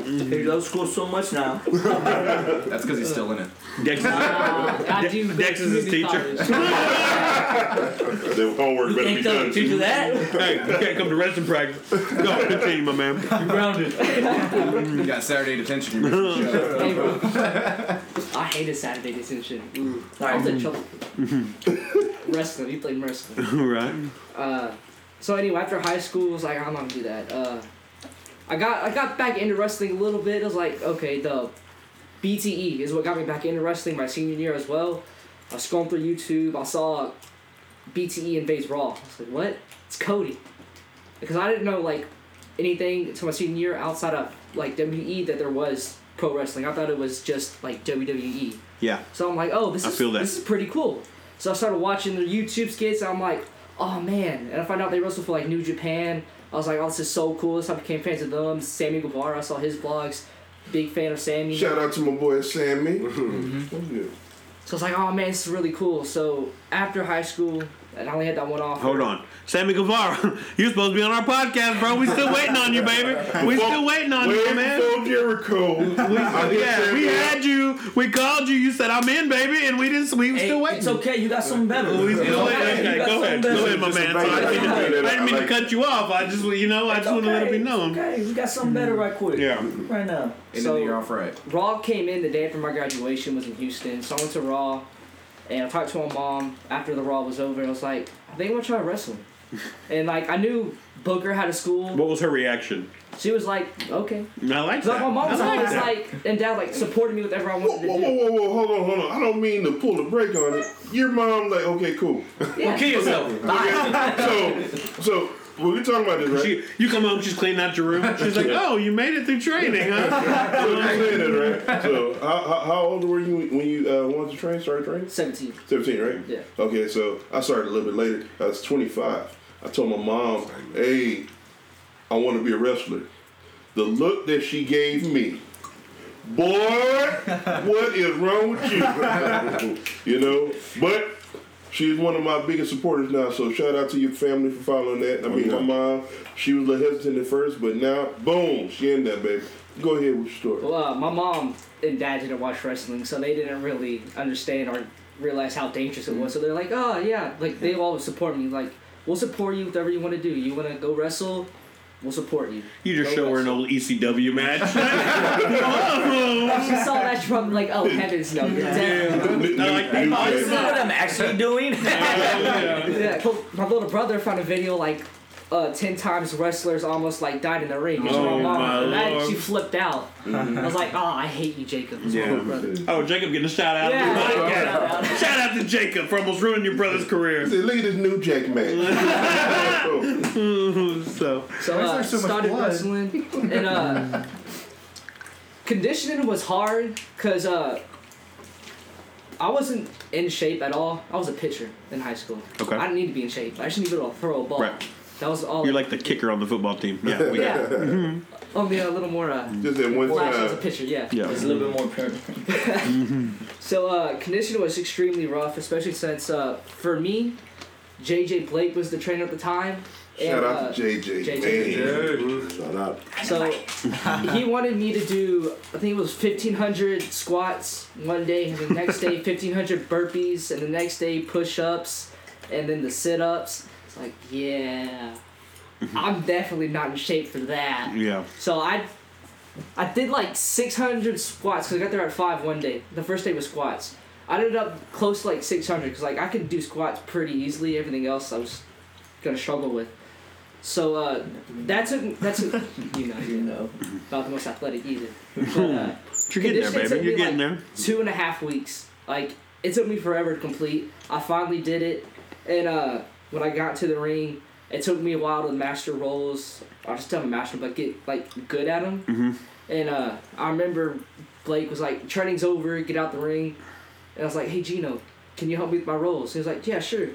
ring. He loves school so much now. That's because he's still in it. Dex, Uh, I do go Dex is his community teacher. college. The homework You better be can't done. the teacher that. hey, you can't come to wrestling practice. Go continue, my man. You're grounded. You got Saturday detention. You're missing the show. Hey, bro. I hated Saturday detention. Ooh. I was in trouble. wrestling. We played wrestling. right. Uh, so anyway, after high school, I was like, I'm not gonna do that. Uh, I got I got back into wrestling a little bit. It was like, okay, the BTE is what got me back into wrestling my senior year as well. I was scrolling through YouTube. I saw BTE invades Raw. I was like, what? It's Cody. Because I didn't know like anything until my senior year outside of like WWE that there was pro wrestling. I thought it was just like WWE. Yeah. So I'm like, oh, this I is this is pretty cool. So I started watching their YouTube skits. And I'm like, oh man! And I found out they wrestle for like New Japan. I was like, oh, this is so cool. So I became fans of them. Sammy Guevara. I saw his vlogs. Big fan of Sammy. Shout out to my boy Sammy. Mm-hmm. Yeah. So I was like, oh man, this is really cool. So after high school, and I only had that one offer. Hold on. Sammy Guevara, you're supposed to be on our podcast, bro. We still waiting on you, baby. We still waiting on you, Way man. before Jericho. I did Yeah, we had you. We called you. You said I'm in, baby, and we didn't. We were Hey, still waiting. it's okay. You got something better. We still You waiting. Okay, got go ahead. something Go better. ahead, my man. Just Sorry, I a didn't, bad- I didn't mean to cut you off. I just, you know, I just want to let it be known. Okay, we got something better mm-hmm. right quick. Yeah. Right now. Ended So- the year off right. Raw came in the day after my graduation was in Houston. So I went to Raw, and I talked to my mom after the Raw was over. And I was like, I think I'm gonna try wrestling. and like I knew Booker had a school. What was her reaction? She was like, okay. I like So that. my mom was I like always like, and dad like supported me with whatever I Whoa, wanted whoa, to whoa, do. whoa, whoa, whoa, hold on, hold on. I don't mean to pull the brake on it. Your mom, like, okay, cool. Yeah. Kill yourself. so, so when we talking about this, right? She, you come home, she's cleaning out your room. She's like, "Oh, you made it through training, huh?" so you saying that, right? So, how, how, how old were you when you uh, wanted to train? Started training? 17. 17, right? Yeah. Okay, so I started a little bit later. I was 25. I told my mom, hey, I want to be a wrestler. The look that she gave me, boy, what is wrong with you? you know, but she's one of my biggest supporters now. So shout out to your family for following that. I mean, my mom, she was a little hesitant at first, but now, boom, she in that baby. Go ahead with your story. Well, uh, my mom and dad didn't watch wrestling, so they didn't really understand or realize how dangerous it was. So they're like, oh, yeah. Like, they always support me. Like, we'll support you whatever you want to do. You want to go wrestle? We'll support you. You just Go show her an old ECW match. If she saw that, she'd probably like, oh, heavens no. You're dead. I like new- that. Oh, this is what I'm actually doing. Yeah, well, my little brother found a video like uh, ten times wrestlers almost like died in the ring. And Oh, my mom, my and that- Lord. she flipped out. I was like, oh, I hate you, Jacob. Yeah. brother. Oh, Jacob getting a shout out. Yeah, Shout shout out. out. Shout out to Jacob for almost ruining your brother's career. Say, Look at this new Jake man. so, So uh, so started blood? wrestling, and uh, conditioning was hard because uh, I wasn't in shape at all. I was a pitcher in high school. Okay. I didn't need to be in shape. I just needed to to throw a ball. Right. That was all. you're like the kicker on the football team. Yeah. We got it. yeah. I'll be a little more uh, Just at one flash as a pitcher. Yeah. Yeah. It's a little bit more apparent. So uh, conditioning was extremely rough, especially since uh, for me, JJ Blake was the trainer at the time. Shout and, out uh, to JJ. JJ. Man. Shout out. So he wanted me to do, I think it was 1,500 squats one day, and the next day 1,500 burpees, and the next day push ups, and then the sit ups. It's like, yeah, I'm definitely not in shape for that. Yeah. So I, I did like 600 squats because I got there at five one day. The first day was squats. I ended up close to like 600 because like I could do squats pretty easily. Everything else I was gonna struggle with. So uh, that's a that's a you know you know about the most athletic either. But, uh, You're getting there, baby. You're getting like, there. Two and a half weeks. Like it took me forever to complete. I finally did it, and uh, when I got to the ring, it took me a while to master rolls. I just tell them master, but get like good at them. Mm-hmm. And uh, I remember Blake was like, training's over, get out the ring. And I was like, hey Gino, can you help me with my rolls? He was like, yeah, sure.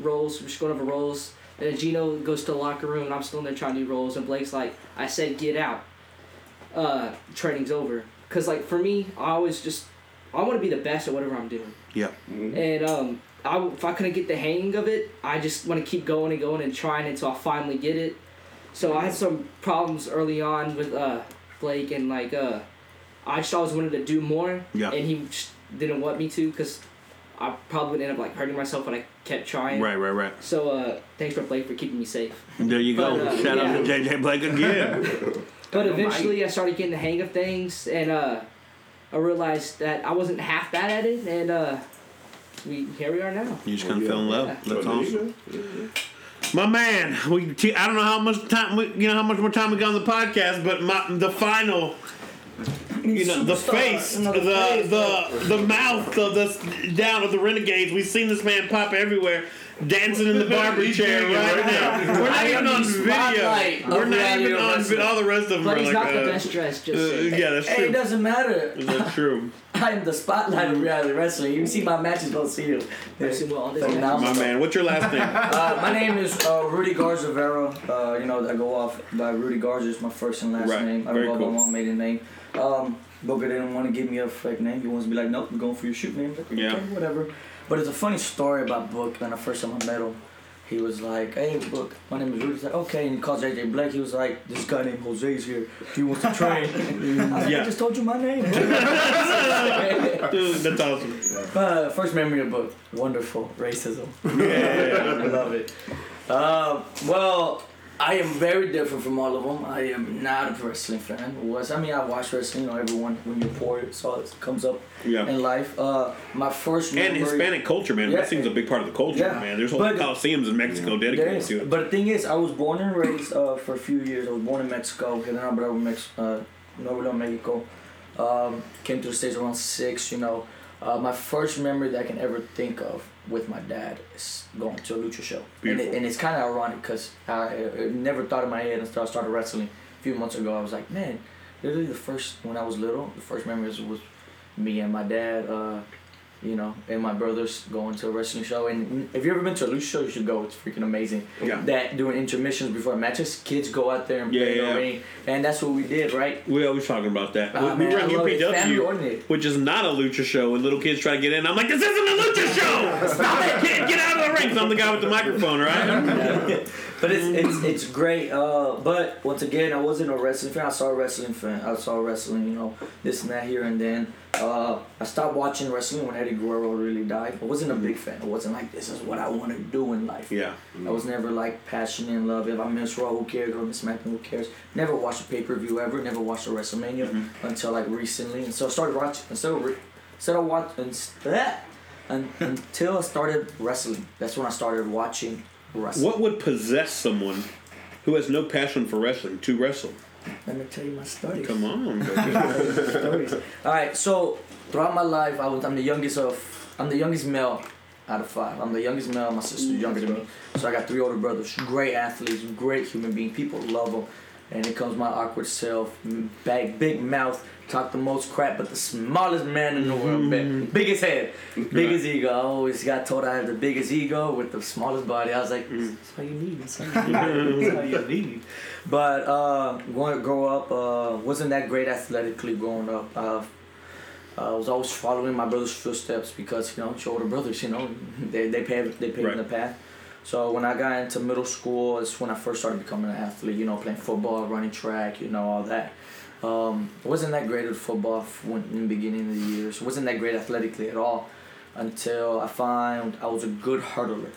Rolls, we're just going over rolls. And then Gino goes to the locker room, and I'm still in there trying to do rolls. And Blake's like, I said, get out. Uh, training's over. Because, like, for me, I always just, I want to be the best at whatever I'm doing. Yeah. And um, I, if I couldn't get the hang of it, I just want to keep going and going and trying until I finally get it. So I had some problems early on with uh, Blake and like uh, I just always wanted to do more, Yeah. and he just didn't want me to because I probably would end up like hurting myself when I kept trying. Right, right, right. So uh, thanks for Blake for keeping me safe. There you go. But, uh, Shout out to. JJ Blake again. But eventually, I started getting the hang of things, and uh, I realized that I wasn't half bad at it, and uh, we here we are now. You just kind of fell in love. Yeah. That's oh, Well, there you awesome. My man, we t- I don't know how much time we, you know how much more time we got on the podcast, but my the final, you know, the Superstar, face, the the face. the the mouth of the down of the renegades. We've seen this man pop everywhere, dancing in the barber chair right right now. now. We're not I even on video. We're not even on wrestling. all the rest of them. But he's like, not the uh, best dressed. Just uh, yeah, that's Hey, true. it doesn't matter. That's true. I am the spotlight of reality wrestling. You see my matches, don't see you. I've what all this Phenomenal. My man, what's your last name? Uh, my name is uh, Rudy Garza Vera. Uh, you know, I go off by Rudy Garza is my first and last Right. name. I Very don't cool. go by my maiden name. Um, Booker didn't want to give me a fake name. He wants to be like, nope, I'm going for your shoot name. Like, Yeah. okay, whatever. But it's a funny story about Book. When the first I met him, he was like, hey, Book, my name is Rudy. He's like, okay. And he calls JJ Blake. He was like, this guy named Jose's here. Do you want to train. I, like, Yeah. I just told you my name. Dude, that's awesome. Uh, first memory of book, wonderful racism. Yeah. I love it. Uh, well, I am very different from all of them. I am not a wrestling fan. Was I mean I watch wrestling. You know, everyone when you're poor, it's all it comes up Yeah. in life. Uh, my first And memory, Hispanic culture, man. Yeah. Wrestling's a big part of the culture, Yeah. man. There's whole But- coliseums in Mexico dedicated to it. But the thing is, I was born and raised uh, for a few years. I was born in Mexico, General Bravo, Mex- uh, Nuevo Mexico. Um, came to the States around six, you know. Uh, my first memory that I can ever think of with my dad is going to a lucha show. And, it, and it's kind of ironic because I, I never thought in my head until I started wrestling a few months ago. I was like, man, literally the first, when I was little, the first memories was me and my dad, uh, you know, and my brothers going to a wrestling show. And if you've ever been to a lucha show, you should go. It's freaking amazing. Yeah. That during intermissions before matches, kids go out there and play Yeah, in yeah. ring, and that's what we did, right? We always talking about that. Ah, we, man, I love UPW, which is not a lucha show, and little kids try to get in. I'm like, this isn't a lucha show. Stop it, kid! Get out of the ring. So I'm the guy with the microphone, right? but it's it's it's great. Uh, but once again, I wasn't a wrestling fan. I saw a wrestling fan. I saw wrestling, you know, this and that here and then. Uh, I stopped watching wrestling when Eddie Guerrero really died. I wasn't a big fan. I wasn't like this is what I want to do in life. yeah. I was never like passionate in love. If I miss Raw, who cares? If I miss SmackDown, who cares? Never watched a pay per view ever. Never watched a WrestleMania Mm-hmm. until like recently. And so I started watching. Instead of re- instead of watching, and, until I started wrestling. That's when I started watching wrestling. What would possess someone who has no passion for wrestling to wrestle? Let me tell you my story. Come on, stories. All right, so throughout my life, I was I'm the youngest of I'm the youngest male out of five. I'm the youngest male. My sister's mm. younger than me, so I got three older brothers. Great athletes, great human being. People love them. And it comes my awkward self, big, big mouth, talk the most crap, but the smallest man in the world, man. biggest head, biggest ego. I always got told I had the biggest ego with the smallest body. I was like, that's all you need. That's all you need. That's you need. But uh, going grow up, uh, wasn't that great athletically growing up. Uh, I was always following my brother's footsteps because you know, it's your older brothers. You know, they they paved they paved Right. the path. So when I got into middle school, it's when I first started becoming an athlete. You know, playing football, running track, you know, all that. Um, wasn't that great at football when, in the beginning of the years. wasn't that great athletically at all until I found I was a good hurdler.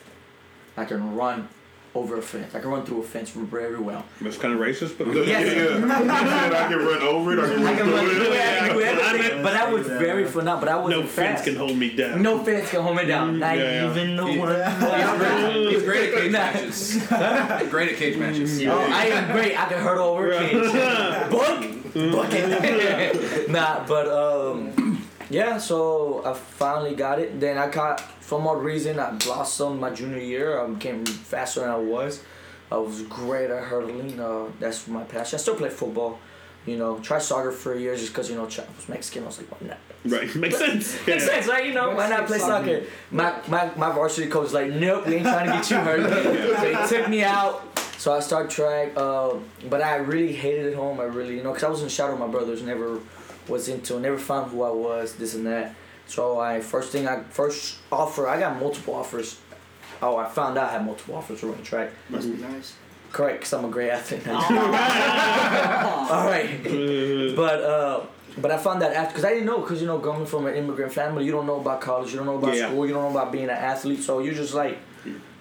I can run over a fence. I can run through a fence very well. That's kind of racist, but Yes. Yeah. I can run over it. I can I run can run through through it. it, I can do everything, but I was very phenomenal. But I wasn't no fence fast. can hold me down. No fence can hold me down. Not yeah, yeah. even the He- one. He's great at cage Nah. matches. great at cage matches. Oh, I am great. I can hurdle over a cage. Book, nah, but um, yeah. So I finally got it. Then I got, for more reason, I blossomed my junior year. I became faster than I was. I was great at hurdling. Uh, that's my passion. I still play football. You know, tried soccer for years just because you know I was Mexican. I was like, why not? Right, makes sense. Makes Yeah. sense, right? You know, why not play soccer? My, my, my varsity coach was like, nope, we ain't trying to get you hurt. so he took me out. So I started track, uh, but I really hated it home. I really, you know, because I was in the shadow of my brothers, never was into, never found who I was, this and that. So I first thing I first offer, I got multiple offers. Oh, I found out I had multiple offers to run track. Must be nice. Correct, because I'm a great athlete now. All right, but uh, but I found that after because I didn't know because you know coming from an immigrant family, you don't know about college, you don't know about Yeah. school, you don't know about being an athlete, so you're just like.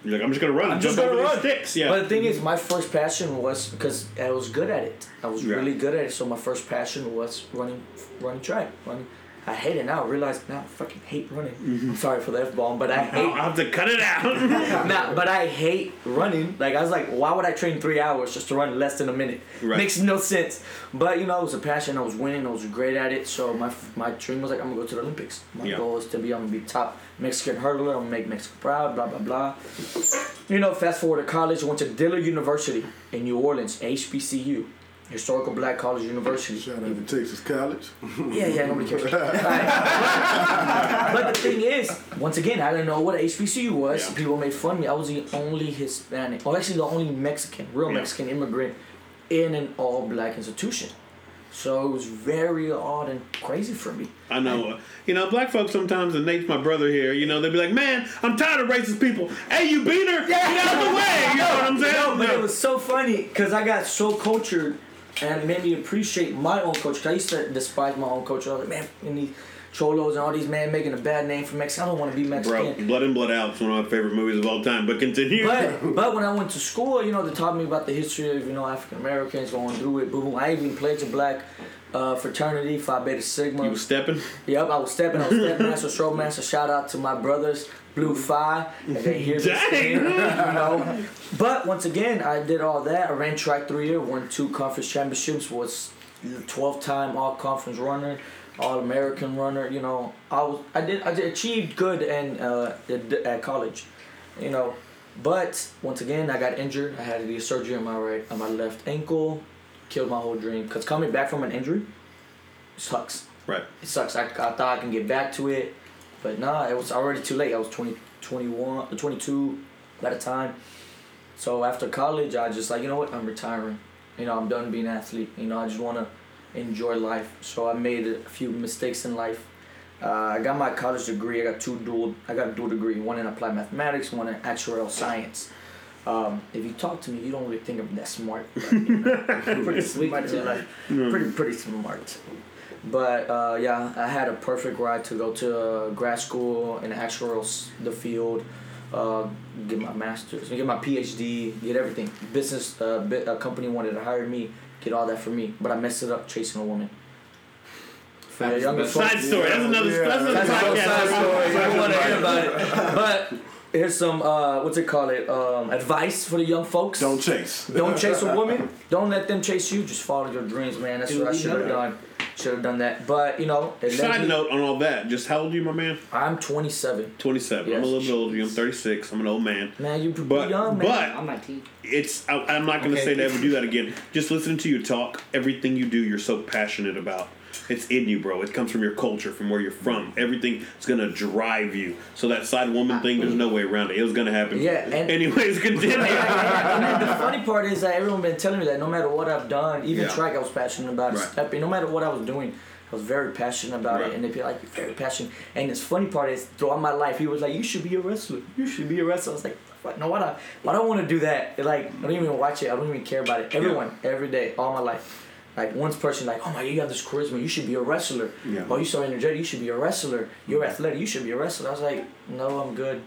You're like, I'm just gonna run. I'm just gonna run. sticks. Yeah. But the thing is, my first passion was because I was good at it. I was Yeah. really good at it. So my first passion was running, running track. Running. I hate it now. I realize now I fucking hate running. Mm-hmm. I'm sorry for the f bomb, but I hate. I'll have to cut it out. nah, but I hate running. Like I was like, why would I train three hours just to run less than a minute? Right. Makes no sense. But you know, it was a passion. I was winning. I was great at it. So my my dream was like, I'm gonna go to the Olympics. My Yeah. goal is to be. I'm gonna be top Mexican hurdler. I'm gonna make Mexico proud. Blah blah blah. You know, fast forward to college. I went to Dillard University in New Orleans, HBCU, historical Black College University. Shout out to Texas College. Yeah, yeah, nobody cares. Right. but the thing is, once again, I didn't know what HBCU was. Yeah. People made fun of me. I was the only Hispanic, or actually the only Mexican, real Yeah. Mexican immigrant in an all black institution. So it was very odd and crazy for me. I know. Uh, you know, black folks sometimes, and Nate's my brother here. You know, they'd be like, "Man, I'm tired of racist people. Hey, you beat her. Get out of the way." You know what I'm saying? No, but No. it was so funny because I got so cultured and it made me appreciate my own coach. Cause I used to despise my own coach. I was like, man, and these cholos and all these men making a bad name for Mexico. I don't want to be Mexican. Bro. Blood In Blood Out is one of my favorite movies of all time. But continue. But but when I went to school, you know, they taught me about the history of you know African Americans going through it. Boom, I even played to black uh, fraternity, Phi Beta Sigma. you was stepping. Yep, I was stepping. I was step master, stroke master. Shout out to my brothers, Blue Phi. If they hear this, you know. But once again, I did all that. I ran track three years, won two conference championships. Was twelve time all conference runner, all American runner. You know, I was I did I did achieved good and uh, at, at college, you know. But once again, I got injured. I had to do surgery on my right on my left ankle. Killed my whole dream. Cause coming back from an injury sucks Right. it sucks. I, I thought I can get back to it, but nah, it was already too late. I was 20, 21, uh, 22 by the time. So after college, I just like, you know what, I'm retiring. You know, I'm done being an athlete. You know, I just want to enjoy life. So I made a few mistakes in life. Uh, I got my college degree. I got two dual. I got a dual degree. One in applied mathematics. One in actuarial science. Um, if you talk to me, you don't really think I'm that smart. But, you know, pretty smart. Pretty pretty smart. But uh, yeah, I had a perfect ride to go to uh, grad school in actuarial s- the field, uh, get my master's, get my PhD, get everything. Business, uh, bi- a company wanted to hire me, get all that for me, but I messed it up chasing a woman. For the That's younger folks- Side story. That's another. Yeah. That's another that's podcast. side story. You don't want to hear about it. But here's some uh, what's it called it um, advice for the young folks. Don't chase. Don't chase a woman. Don't let them chase you. Just follow your dreams, man. That's Dude, what I should have know done. Should have done that. But you know, Side me- note on all that, just how old are you, my man? I'm 27. 27. I'm a little bit older. you. I'm 36. I'm an old man. Man, you But young man. but I'm 19. it's I, I'm not going to Okay. say to ever do that again. Just listening to you talk, everything you do, you're so passionate about. It's in you, bro. It comes from your culture, from where you're from. Everything is to drive you. So that side woman thing, there's no way around it. It was to happen. Yeah, and- anyways, continue. and then the funny part is that everyone been telling me that no matter what I've done, even Yeah. track I was passionate about, Right. stepping, no matter what I was doing, I was very passionate about Right. it, and they'd be like, "You're very passionate." And this funny part is, throughout my life, he was like, "You should be a wrestler. You should be a wrestler." I was like, "Fuck, "No, why not? Why don't want to do that? Like, I don't even watch it. I don't even care about it. Everyone, every day, all my life." Like one person, like, oh my, you have this charisma. You should be a wrestler. Yeah. Oh, you so energetic. You should be a wrestler. You're athletic. You should be a wrestler. I was like, no, I'm good.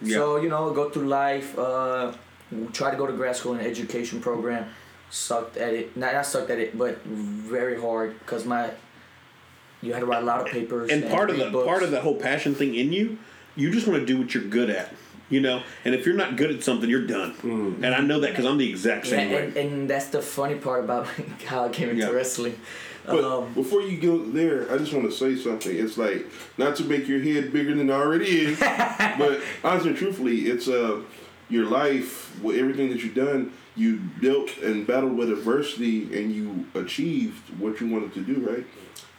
Yeah. So you know, go through life. Uh, try to go to grad school in an education program. Sucked at it. Not not sucked at it, but very hard because my. You had to write a lot of papers. and part of the books. part of the whole passion thing in you, you just want to do what you're good at. You know, and if you're not good at something, you're done. And I know that because I'm the exact same and, way. and that's the funny part about how I came into Yeah. wrestling. But Um, before you go there, I just want to say something. It's like not to make your head bigger than it already is, but honestly, and truthfully, it's uh your life, with everything that you've done. You built and battled with adversity, and you achieved what you wanted to do. Right?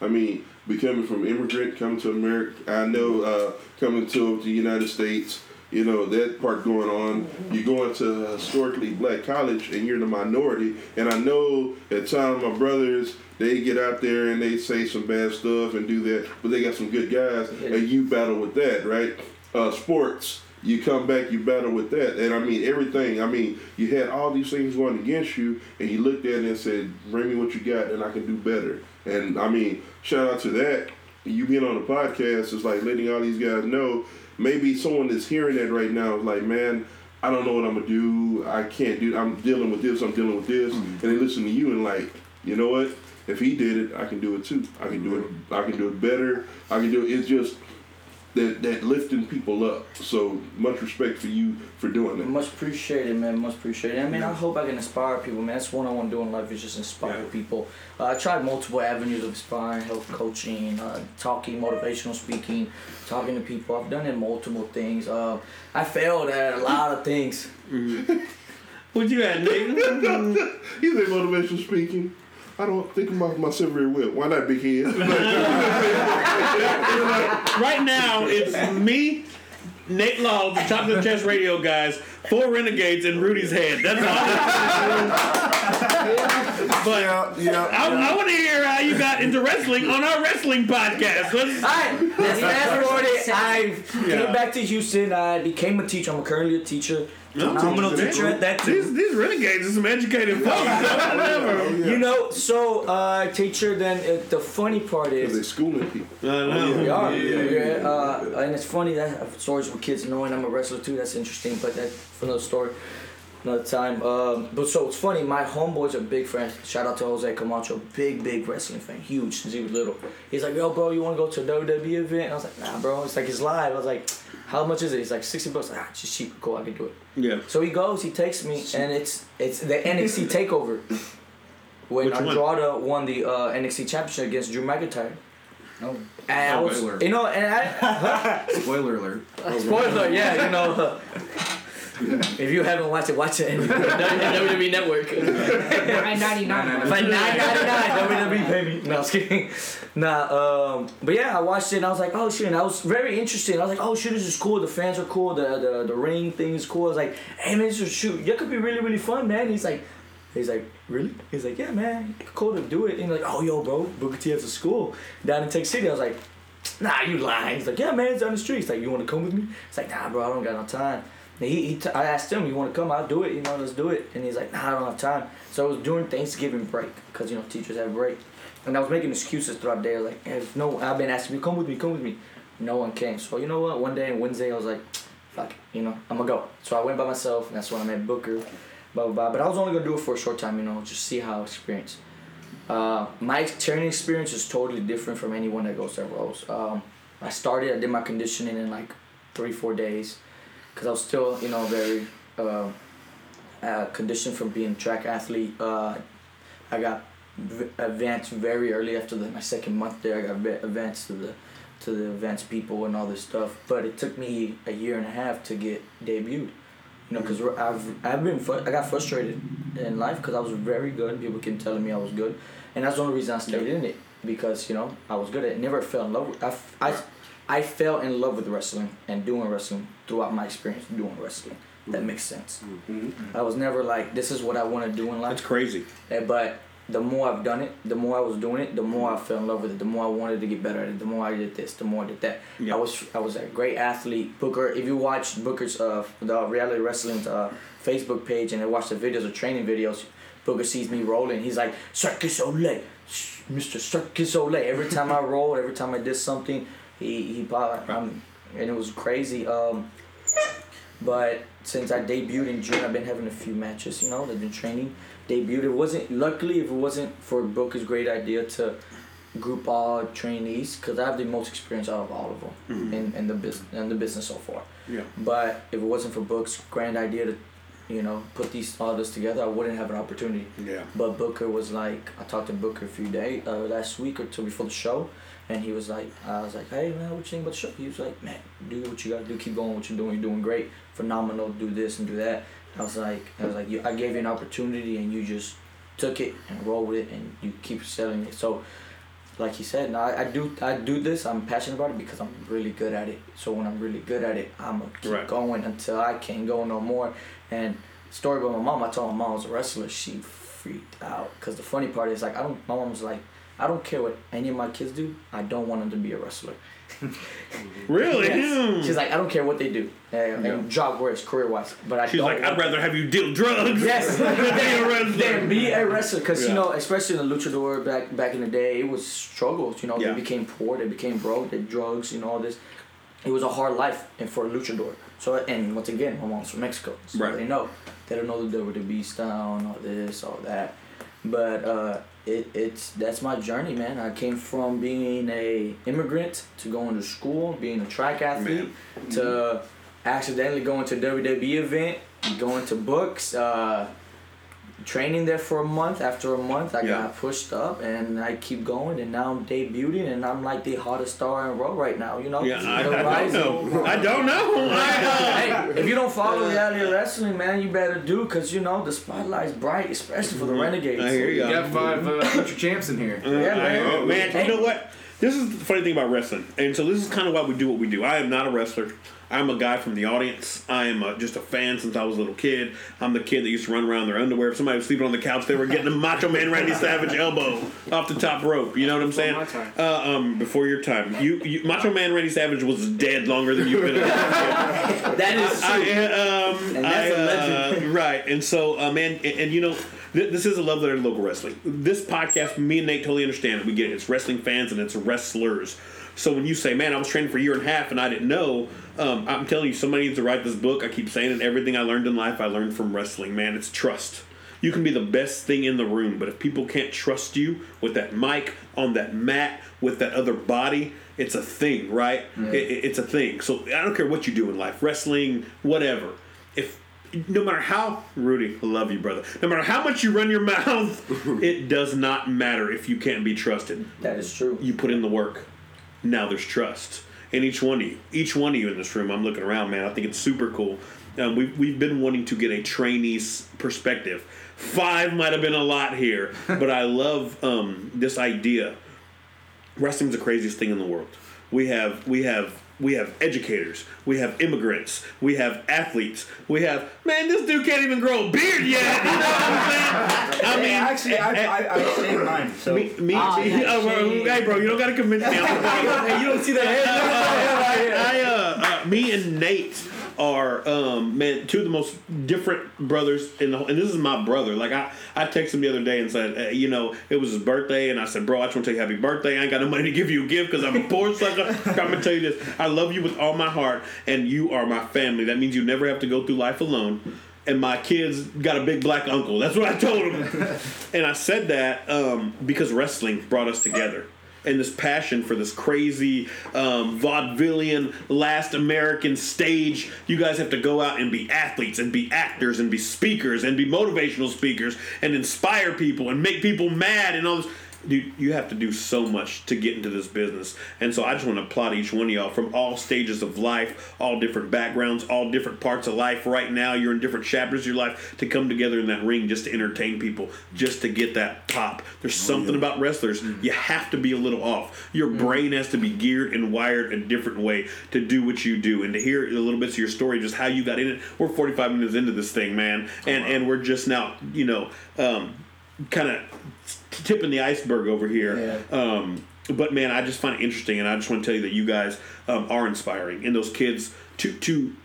I mean, becoming from immigrant, coming to America. I know uh, coming to the United States. You know that part going on. You go into a historically black college, and you're the minority. And I know at times my brothers they get out there and they say some bad stuff and do that, but they got some good guys, and you battle with that, right? Uh, sports, you come back, you battle with that, and I mean everything. I mean, you had all these things going against you, and you looked at it and said, "Bring me what you got, and I can do better." And I mean, shout out to that. You being on the podcast is like letting all these guys know. Maybe someone that's hearing that right now is like, "Man, I don't know what I'm gonna do. I can't do. I'm dealing with this. I'm dealing with this." Mm-hmm. And they listen to you and like, you know what? If he did it, I can do it too. I can do it. Mm-hmm. I can do it better. I can do it. It's just that that lifting people up. So much respect for you for doing that. Much appreciated, man. Much appreciated. I mean, I hope I can inspire people, man. That's one I want to do in life is just inspire Yeah. people. Uh, I tried multiple avenues of inspiring, health coaching, uh, talking, motivational speaking, talking to people. I've done it multiple things. Uh, I failed at a lot of things. What you at, Nate? You say motivational speaking. I don't think about myself very well. Why not, big head? right now, it's me, Nate Law, the Chop to the Chest Radio guys, four renegades, and Rudy's head. That's all. but Yeah, yeah. I, I want to hear how you got into wrestling on our wrestling podcast. Let's, Alright, let's fast forward it. I Yeah. came back to Houston. I became a teacher. I'm currently a teacher. Phenomenal teaching teacher at that too. these, these renegades are some educated folks. Whatever. You know, so uh, teacher. Then uh, the funny part is they're schooling people. I know. We are. Yeah. Uh, and it's funny that I have stories with kids knowing I'm a wrestler too. That's interesting, but that's for another story, another time. Um, but so it's funny. My homeboy's a big fan. Shout out to Jose Camacho, big big wrestling fan, huge since he was little. He's like, yo, bro, you want to go to a WWE event? And I was like, nah, bro. It's like it's live. I was like, how much is it? He's like sixty bucks. Like, ah, it's just cheap. Cool, I can do it. Yeah. So he goes, he takes me, and it's it's the NXT Takeover. When Which one? Won the uh, NXT Championship against Drew McIntyre. Oh. And I was, Spoiler. you know, and I, Spoiler alert. Spoiler, yeah, you know. If you haven't watched it, watch it. WWE Network. Nine ninety nine. Like nine ninety nine. WWE baby. No, I was kidding. Nah, um, but yeah, I watched it and I was like, oh shit, and I was very interested. I was like, oh shit, this is cool. The fans are cool. The the, the ring thing is cool. I was like, hey man, this is shoot. That could be really really fun, man. He's like. He's like, really? He's like, yeah, man, cool to do it. And he's like, oh, yo, bro, Booker T has a school down in Texas City. I was like, nah, you lying. He's like, yeah, man, it's down the street. He's like, you want to come with me? It's like, nah, bro, I don't got no time. He, he t- I asked him, you want to come? I'll do it. You know, let's do it. And he's like, nah, I don't have time. So it was during Thanksgiving break because you know teachers have break, and I was making excuses throughout the day. Like, no, I've been asking you, come with me, come with me. No one came. So you know what? One day on Wednesday, I was like, fuck, you know, I'm gonna go. So I went by myself, and that's when I met Booker. Blah blah blah. But I was only gonna do it for a short time, you know, just see how I experience. Uh, my training experience is totally different from anyone that goes to Rose. Um, I started, I did my conditioning in like three, four days. Because I was still you know very uh, uh, conditioned from being a track athlete. Uh, I got v- advanced very early after the, my second month there. I got ve- advanced to the to the advanced people and all this stuff. But it took me a year and a half to get debuted. You know, because I've I've been I got frustrated in life because I was very good. People kept telling me I was good, and that's the only reason I stayed in it because you know I was good at it. Never fell in love with. I, f- I, I fell in love with wrestling and doing wrestling throughout my experience doing wrestling. That makes sense. I was never like this is what I want to do in life. That's crazy. Uh, But the more I've done it, the more I was doing it, the more I fell in love with it. The more I wanted to get better at it. The more I did this, the more I did that. Yeah. I was I was a great athlete. Booker, if you watch Booker's uh the reality wrestling's uh Facebook page and I watch the videos or training videos, Booker sees me rolling. He's like Circus Olay, Mr. Circus Olay. Every time I rolled, every time I did something, he he bought. And it was crazy. Um, but since I debuted in June, I've been having a few matches. You know, they've been training. Debuted. It wasn't luckily if it wasn't for Booker's great idea to group all trainees because I have the most experience out of all of them in, in the business in the business so far. Yeah. But if it wasn't for Book's grand idea to, you know, put these all this together, I wouldn't have an opportunity. Yeah. But Booker was like, I talked to Booker a few days uh, last week or two before the show, and he was like, I was like, hey man, what you think about the show? He was like, man, do what you gotta do, keep going what you're doing, you're doing great, phenomenal, do this and do that. I was like, I was like, you, I gave you an opportunity and you just took it and rolled with it and you keep selling it. So, like he said, now I, I do I do this. I'm passionate about it because I'm really good at it. So when I'm really good at it, I'm gonna keep Right. going until I can't go no more. And story about my mom, I told my mom I was a wrestler. She freaked out because the funny part is like I don't. My mom was like, I don't care what any of my kids do. I don't want them to be a wrestler. Really? Yes. She's like, I don't care what they do, and, and job wise, career wise, but I She's like, I'd rather have you deal drugs. Yes, than be a wrestler. than be a wrestler. Because Yeah. you know, especially in the luchador back back in the day, it was struggles. You know, Yeah. they became poor, they became broke, they drugs, you know, all this. It was a hard life, and for a luchador. So, and once again, my mom's from Mexico, so Right. they know. They don't know the WWE style and all this, all that. But uh, it it's that's my journey, man. I came from being a immigrant to going to school, being a track athlete, to accidentally going to a WWE event, going to books, uh, training there for a month. After a month, I Yeah. got pushed up, and I keep going, and now I'm debuting, and I'm like the hottest star in the world right now. You know, Yeah, I, I don't know. I don't know. hey, if you don't follow reality wrestling, man, you better do, cause you know the spotlight's bright, especially for the renegades. Mm-hmm. I hear You you. got five uh, future champs in here. Yeah, I- man. man, you know what? This is the funny thing about wrestling, and so this is kind of why we do what we do. I am not a wrestler. I'm a guy from the audience. I am a, just a fan since I was a little kid. I'm the kid that used to run around in their underwear. If somebody was sleeping on the couch, they were getting a Macho Man Randy Savage elbow off the top rope. You know what I'm saying? my time. Uh, um, before your time, you, you Macho Man Randy Savage was dead longer than you've been. alive. That is I, true. um, And that's I, a uh, legend. right. And so, uh, man, and, and you know, this is a love letter to local wrestling. This podcast, me and Nate totally understand it. We get it. It's wrestling fans and it's wrestlers. So when you say, man, I was training for a year and a half and I didn't know, um, I'm telling you, somebody needs to write this book. I keep saying it. Everything I learned in life, I learned from wrestling. Man, it's trust. You can be the best thing in the room, but if people can't trust you with that mic, on that mat, with that other body, it's a thing, right? It, it- it's a thing. So I don't care what you do in life, wrestling, whatever. If no matter how Rudy, I love you, brother. No matter how much you run your mouth, it does not matter if you can't be trusted. That is true. You put in the work. Now there's trust in each one of you. Each one of you in this room, I'm looking around, man. I think it's super cool. Um, we've, we've been wanting to get a trainee's perspective. Five might have been a lot here, but I love um, this idea. Wrestling's the craziest thing in the world. We have we have we have educators, we have immigrants, we have athletes, we have man. This dude can't even grow a beard yet. You know what I'm saying? I mean, actually, I, I, I shaved mine. So me, me too. yeah, Oh, well, hey, bro, you don't gotta convince me. hey, you don't see the head? I, uh, uh, me and Nate are um, man two of the most different brothers in the whole, and this is my brother. Like I, I texted him the other day and said, uh, you know, it was his birthday, and I said, bro, I just want to tell you happy birthday. I ain't got no money to give you a gift because I'm a poor sucker. I'm gonna tell you this: I love you with all my heart, and you are my family. That means you never have to go through life alone. And my kids got a big black uncle. That's what I told him. and I said that um, because wrestling brought us together. And this passion for this crazy um, vaudevillian last American stage. You guys have to go out and be athletes and be actors and be speakers and be motivational speakers and inspire people and make people mad and all this. You, you have to do so much to get into this business. And so I just want to applaud each one of y'all from all stages of life, all different backgrounds, all different parts of life. Right now, you're in different chapters of your life to come together in that ring just to entertain people, just to get that pop. There's something about wrestlers, you have to be a little off. Your brain has to be geared and wired a different way to do what you do. And to hear a little bits of your story, just how you got in it. We're 45 minutes into this thing, man. And, and we're just now, you know, um, kind of tipping the iceberg over here. Um, but man, I just find it interesting, and I just want to tell you that you guys um, are inspiring, and those kids to to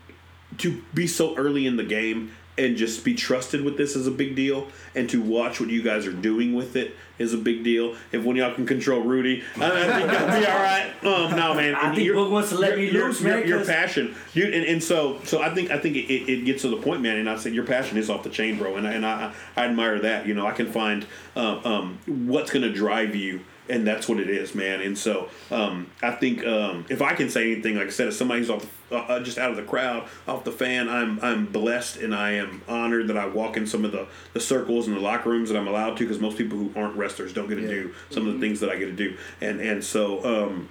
to be so early in the game and just be trusted with this is a big deal, and to watch what you guys are doing with it is a big deal. If one of y'all can control Rudy, I, think that'll be all right. Um, no, man, I think you're- wants to let your- me your- loose, your- man, Your 'cause- passion, you, and, and so so I think I think it, it, gets to the point, man. And I said your passion is off the chain, bro, and I, and I I admire that. You know, I can find um, um, what's going to drive you. And that's what it is, man. And so um, I think um, if I can say anything, like I said, as somebody who's off the, uh, uh, just out of the crowd, off the fan, I'm I'm blessed and I am honored that I walk in some of the, the circles and the locker rooms that I'm allowed to, because most people who aren't wrestlers don't get to do some of the things that I get to do. And and so um,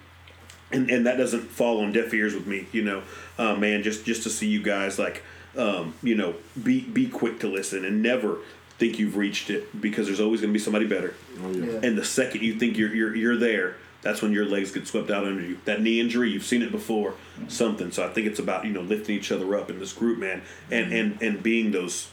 and and that doesn't fall on deaf ears with me, you know, uh, man. Just just to see you guys like, um, you know, be be quick to listen and never think you've reached it because there's always going to be somebody better. Yeah. And the second you think you're you're you're there, that's when your legs get swept out under you. That knee injury, you've seen it before, something. So I think it's about you know lifting each other up in this group, man, and and and being those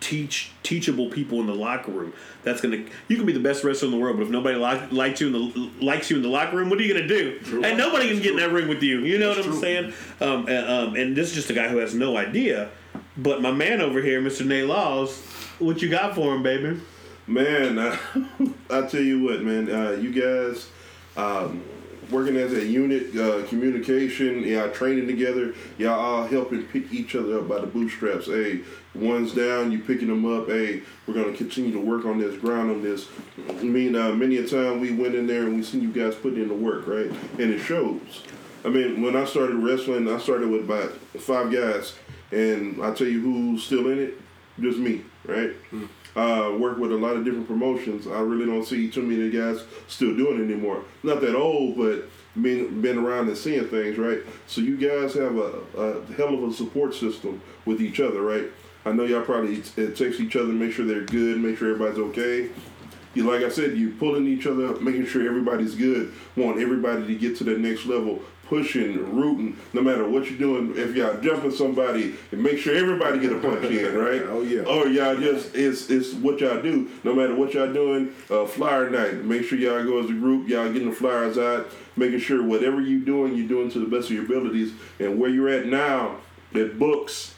teach teachable people in the locker room. That's gonna you can be the best wrestler in the world, but if nobody like, likes you in the likes you in the locker room, what are you gonna do? And nobody can get in that ring with you. You know what I'm saying? Um, and, um, and this is just a guy who has no idea. But my man over here, Mr. Nate Laws, what you got for him, baby? Man, uh, I tell you what, man, uh, you guys um, working as a unit, uh, communication, y'all training together, y'all all helping pick each other up by the bootstraps. Hey, one's down, you picking them up. Hey, we're gonna continue to work on this, grind on this. I mean, uh, many a time we went in there and we seen you guys put in the work, right? And it shows. I mean, when I started wrestling, I started with about five guys, and I tell you who's still in it, just me, right? Uh, work with a lot of different promotions. I really don't see too many guys still doing it anymore. Not that old, but being been around and seeing things, right? So you guys have a, a hell of a support system with each other, right? I know y'all probably t- text each other, make sure they're good, make sure everybody's okay. You like I said, you pulling each other up, making sure everybody's good. Want everybody to get to the next level, pushing, rooting, no matter what you're doing. If y'all jumping somebody, make sure everybody get a punch in, right? Oh, yeah. Or y'all just it's it's what y'all do. No matter what y'all doing, uh, flyer night. Make sure y'all go as a group. Y'all getting the flyers out, making sure whatever you're doing, you're doing to the best of your abilities. And where you're at now, at books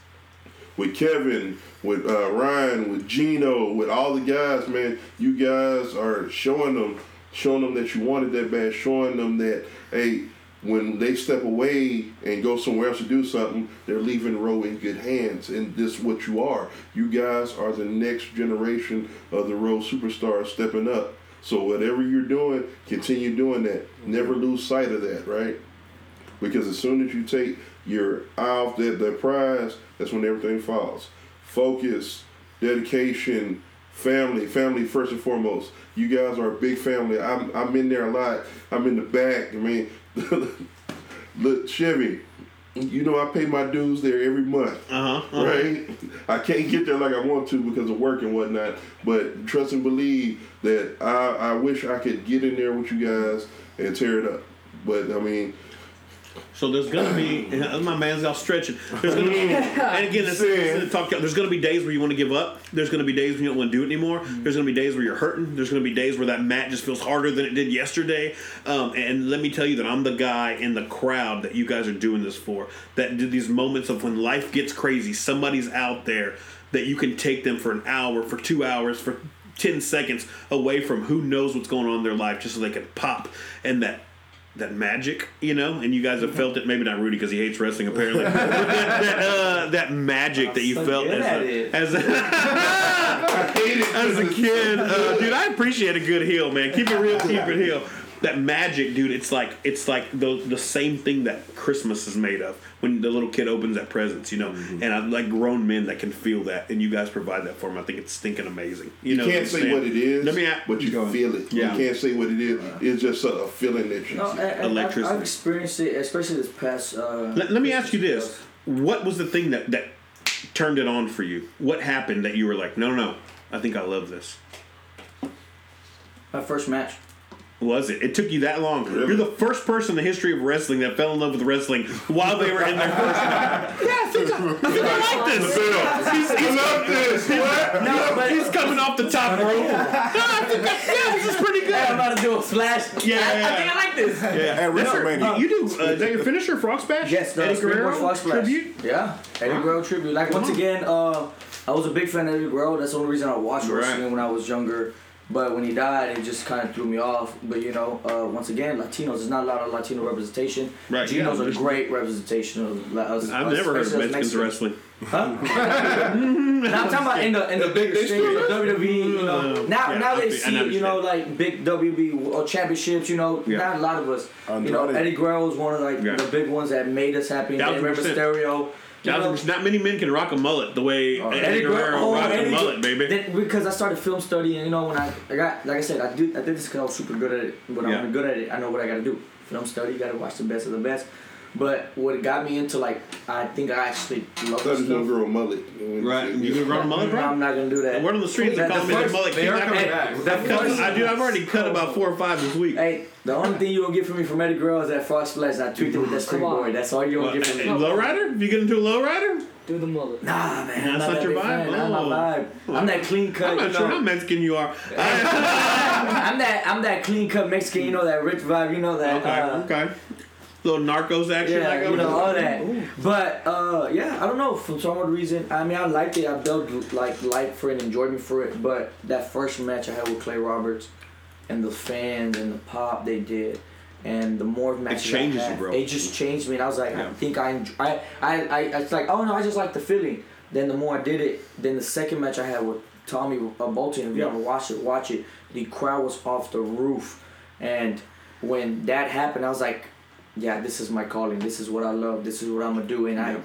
with Kevin, with uh, Ryan, with Gino, with all the guys, man, you guys are showing them, showing them that you wanted that bad, showing them that, hey, when they step away and go somewhere else to do something, they're leaving Row in good hands. And this is what you are. You guys are the next generation of the Row superstars stepping up. So whatever you're doing, continue doing that. Never lose sight of that, right? Because as soon as you take your eye off that, that prize, that's when everything falls. Focus, dedication, family, family first and foremost. You guys are a big family. I'm, I'm in there a lot. I'm in the back. I mean, look, Chevy, you know I pay my dues there every month. Uh huh. Right? I can't get there like I want to because of work and whatnot. But trust and believe that I, I wish I could get in there with you guys and tear it up. But I mean, So there's gonna be my man's all stretching. There's gonna be, and again, this, this is talk. There's gonna be days where you want to give up. There's gonna be days when you don't want to do it anymore. There's gonna be days where you're hurting. There's gonna be days where that mat just feels harder than it did yesterday. Um, and let me tell you that I'm the guy in the crowd that you guys are doing this for. That do these moments of when life gets crazy, somebody's out there that you can take them for an hour, for two hours, for 10 seconds away from who knows what's going on in their life just so they can pop and that that magic, you know, and you guys have felt it. Maybe not Rudy because he hates wrestling, apparently. but that that, uh, that magic that you so felt as a, as a, as a kid, uh, dude. I appreciate a good heel, man. Keep it real, keep it heel. that magic, dude. It's like it's like the the same thing that Christmas is made of when the little kid opens that presents, you know. Mm-hmm. And I like grown men that can feel that, and you guys provide that for them. I think it's stinking amazing. You, know, You know, can't say what it is, Let me. a- but you feel it. Yeah. You can't say what it is. It's just a, a feeling that you No, see. and, and I've, Electricity. I've experienced it, especially this past. Uh, Let, let me ask you this: What was the thing that that turned it on for you? What happened that you were like, no, no, no, I think I love this. My first match. Was it? It took you that long. You're the first person in the history of wrestling that fell in love with wrestling while they were in their first match. Yeah, I think I, I, think I like this. He's, he's, love this. What? No, but he's coming off the top rope. No, I think I, yeah, this is pretty good. Hey, I'm about to do a splash. Yeah. I, I think I like this. Yeah, At WrestleMania. You do. Uh, is that your finisher, Frog Splash? Yes, the Eddie Guerrero Frog Splash. tribute. Yeah, Eddie Guerrero tribute. Like once again, uh, I was a big fan of Eddie Guerrero. That's the only reason I watched Right. wrestling when I was younger. But when he died, it just kind of threw me off. But you know, uh, once again, Latinos. There's not a lot of Latino representation. Right, Latinos yeah. are great representation of la- us. I've us- never heard of Mexicans Mexicans. wrestling. Now I'm talking about in the in the bigger they stage, still the WWE. You know, now Yeah, now they I see you know like big WWE world championships. You know, Yeah. not a lot of us. You know, Eddie Guerrero was one of like Yeah. the big ones that made us happy. And Thousand Rey percent. You know, Not many men can rock a mullet the way oh, Eddie, Guerrero oh, rocked a mullet, baby. Then- because I started film studying, you know, when I, I got, like I said, I do, I did this because I was super good at it. But Yeah. I'm good at it. I know what I got to do. Film study, got to watch the best of the best. But what got me into like, I think I actually love I thought this he was stuff. grow a mullet. Right? You gonna run a mullet, No, I'm not gonna do that. The word on the streets, they That- call me the first- mullet They are I- coming Hey, back. that Cut- first- I do. I've already cut about four or five this week. Hey, the only thing you gonna get from me from Eddie Guerrero is that frog splash. and I tweaked it with that Come on. springboard. That's all you will What, get from me. lowrider? If you get into a lowrider? Do the mullet. Nah, man, That's I'm not that your vibe? fan. Not Oh. my vibe. I'm that clean cut. I'm you not sure how Mexican you are. I'm that I'm that clean cut Mexican. You know that rich vibe. You know that. okay, uh, okay. Little narcos action. Yeah, like you know all that. But uh, yeah, I don't know. For some odd reason, I mean, I liked it. I built like like for it, enjoyed me for it. But that first match I had with Clay Roberts, and the fans and the pop they did, and the more matches changes I you, had, bro. It just changed me, and I was like, Yeah. I think I, I, I, I, it's like, oh no, I just like the feeling. Then the more I did it, then the second match I had with Tommy uh, Bolton, if you Yeah. ever watch it, watch it. The crowd was off the roof, and when that happened, I was like, yeah, this is my calling. This is what I love. This is what I'm gonna do. And I,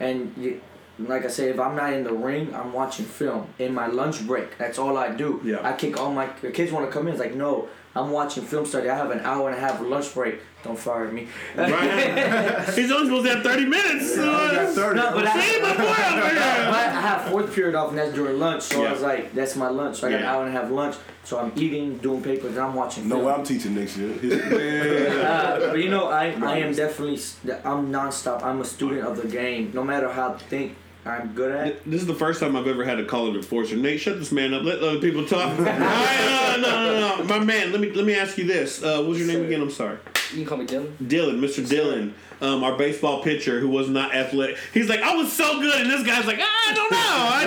and you, like I say, if I'm not in the ring, I'm watching film in my lunch break. That's all I do. Yeah. I kick all my the kids want to come in. It's like no, I'm watching film study. I have an hour and a half lunch break. Don't fire me. Right. He's only supposed to have 30 minutes. Uh, No, but I, See my boy over here. I have fourth period off, and that's during lunch. So Yeah. I was like, that's my lunch. So I got an hour and a half lunch. So I'm eating, doing papers, and I'm watching No film. way I'm teaching next year. History. Uh, but you know, I, I am definitely I'm nonstop. I'm a student of the game. No matter how I think, I'm good at. it. This is the first time I've ever had to call an enforcer. Nate, shut this man up. Let other people talk. All right, uh, no, no, no, my man. Let me let me ask you this. Uh, what was your name again? I'm sorry. You can call me Dylan. Dylan, Mr. Dylan, um, our baseball pitcher who was not athletic. He's like, I was so good, and this guy's like, I don't know. I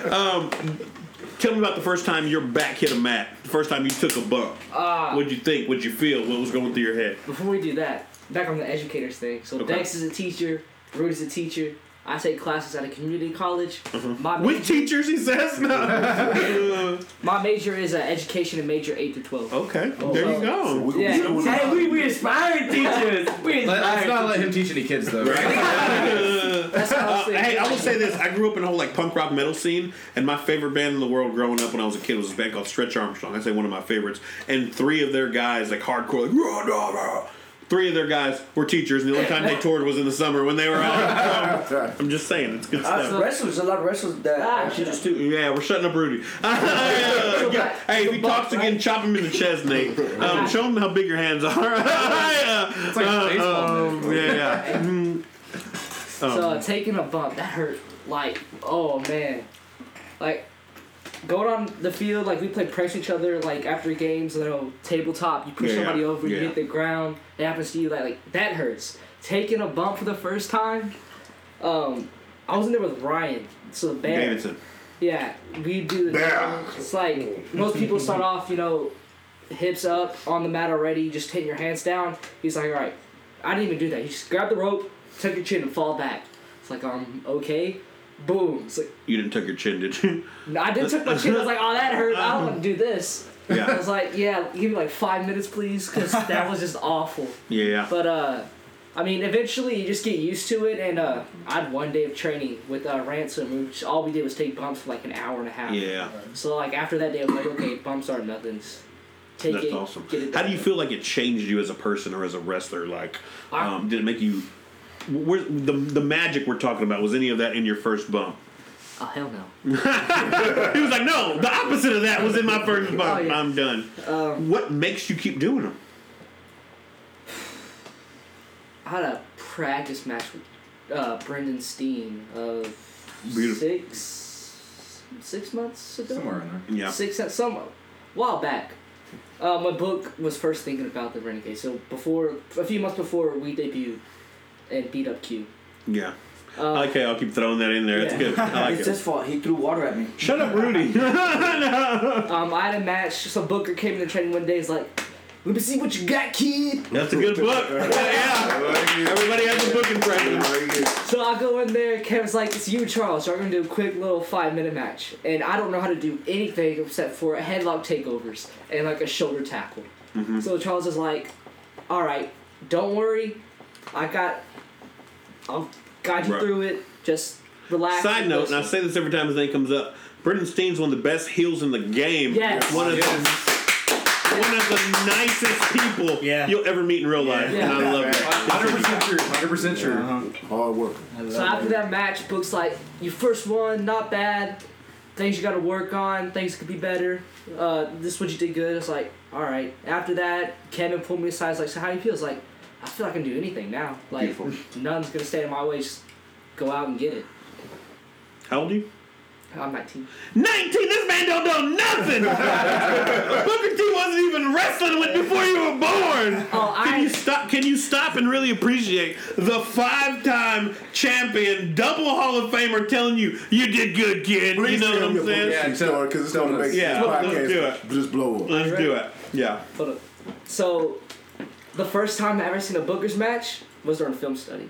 just, uh, um, tell me about the first time your back hit a mat. The first time you took a bump. Ah. What'd you think? What'd you feel? What was going through your head? Before we do that, back on the educators thing. So Okay. Dex is a teacher, Rude is a teacher. I take classes at a community college. My With teachers, he says. No. my major is uh, education and major eight to twelve. okay, there you go. We- Yeah. we- Hey, we we inspiring teachers. We Let, us inspiring not let him teach any kids though. That's how I Uh, say. hey, I will say this. I grew up in a whole like punk rock metal scene, and my favorite band in the world growing up when I was a kid was this band called Stretch Armstrong. I say one of my favorites. And three of their guys, like hardcore, like rah, rah, rah. Three of their guys were teachers, and the only time they toured was in the summer when they were out. So, I'm just saying, it's good Uh, stuff. wrestlers, a lot of wrestlers that Ah, are teachers too. Yeah, we're shutting up Rudy. Yeah. Hey, if he talks again, chop him in the chest, Nate. Um, show him how big your hands are. it's like a baseball um, Yeah, yeah. Mm. So uh, taking a bump that hurt. Like oh man, like going on the field like we play press each other like after games. You know tabletop. You push Yeah, somebody yeah, over. You yeah. hit the ground. It happens to you. Like like that hurts. Taking a bump for the first time. Um, I was in there with Ryan. So the bear. Davidson. Yeah, we do. Bear. It's like most people start off, you know, hips up on the mat already, just hitting your hands down. He's like, all right, I didn't even do that. You just grab the rope, tuck your chin, and fall back. It's like, um, okay. Boom. It's like, You didn't tuck your chin, did you? no, I did tuck my chin. I was like, oh, that hurt. I don't want to do this. Yeah. I was like, yeah, give me like five minutes, please, because that was just awful. Yeah. But uh, I mean, eventually you just get used to it, and uh, I had one day of training with uh, ransom, which all we did was take bumps for like an hour and a half. Yeah. So like after that day, I was like, okay, bumps are nothings. Take That's it. awesome. It How do you feel like it changed you as a person or as a wrestler? Like, I- um, did it make you? Where, the the magic we're talking about was any of that in your first bump? Oh hell no. He was like, no, the opposite of that was in my first bump. Oh, yeah. I'm done. Um, what makes you keep doing them? I had a practice match with uh, Brendan Steen of Beautiful. six six months ago. Somewhere in there. Yeah. Six some while back. Uh, my book was first thinking about the Renegade. So before a few months before we debuted and beat up Q. Yeah. Um, okay, I'll keep throwing that in there. It's yeah. good. I like it's it. his fault. He threw water at me. Shut up, Rudy. Um, I had a match. So Booker came in the training one day. He's like, "Let me see what you got, kid." That's a good book. Yeah, yeah. Everybody has a book impression. So I go in there. Kevin's like, "It's you, Charles. So we're gonna do a quick little five minute match." And I don't know how to do anything except for headlock takeovers and like a shoulder tackle. Mm-hmm. So Charles is like, "All right, don't worry. I got. I'll guide you Right. through it. Just relax." Side and note, and I say this every time his name comes up. Brendan Steen's one of the best heels in the game. Yes. One of the one of the nicest people Yeah. you'll ever meet in real life. Yeah. And I love it. Hundred percent true. Hundred percent true. Hard worker. So after that match, Book's like, "You first one, not bad. Things you got to work on. Things could be better. Uh, this is what you did good." It's like, all right. After that, Kevin pulled me aside. He's like, "So how do you feel?" It's like, I feel I can do anything now. Like, none's gonna stand in my way. Just go out and get it. How old are you? I'm 19. 19! This man don't know nothing! Booker T wasn't even wrestling with before you were born! Oh, Can I- you stop can you stop and really appreciate the five time champion, double Hall of Famer telling you you did good, kid? you know what I'm saying? Yeah, Yeah, tell- because it's tell gonna us. make Yeah, this let's do it. just blow up. Let's do it. Yeah. Hold up. So, the first time I ever seen a Booker's match was during film study.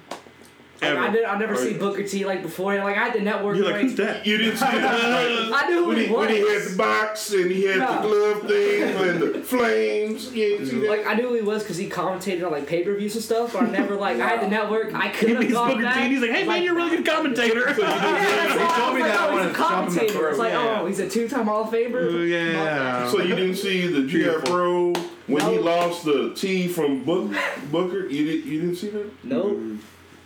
Like, I did. I never seen Booker T like before. Like I had the network. You're like, who's that? You didn't see the, I knew who when, he he, when he had was. the box and he had No. the glove thing and the flames. You didn't see that? Like I knew who he was because he commentated on like pay per views and stuff, but I never like I had the network. I could He have meets gone Booker back. T and he's like, hey man, you're a really good commentator. Yeah, that's He told I was me like, that oh, when he's a I shot him in the commentator. It's like, yeah. oh, he's a two-time Hall of Famer. yeah. So you didn't see the GF Pro when he oh. lost the T from Book, Booker? You didn't you didn't see that? No, mm-hmm.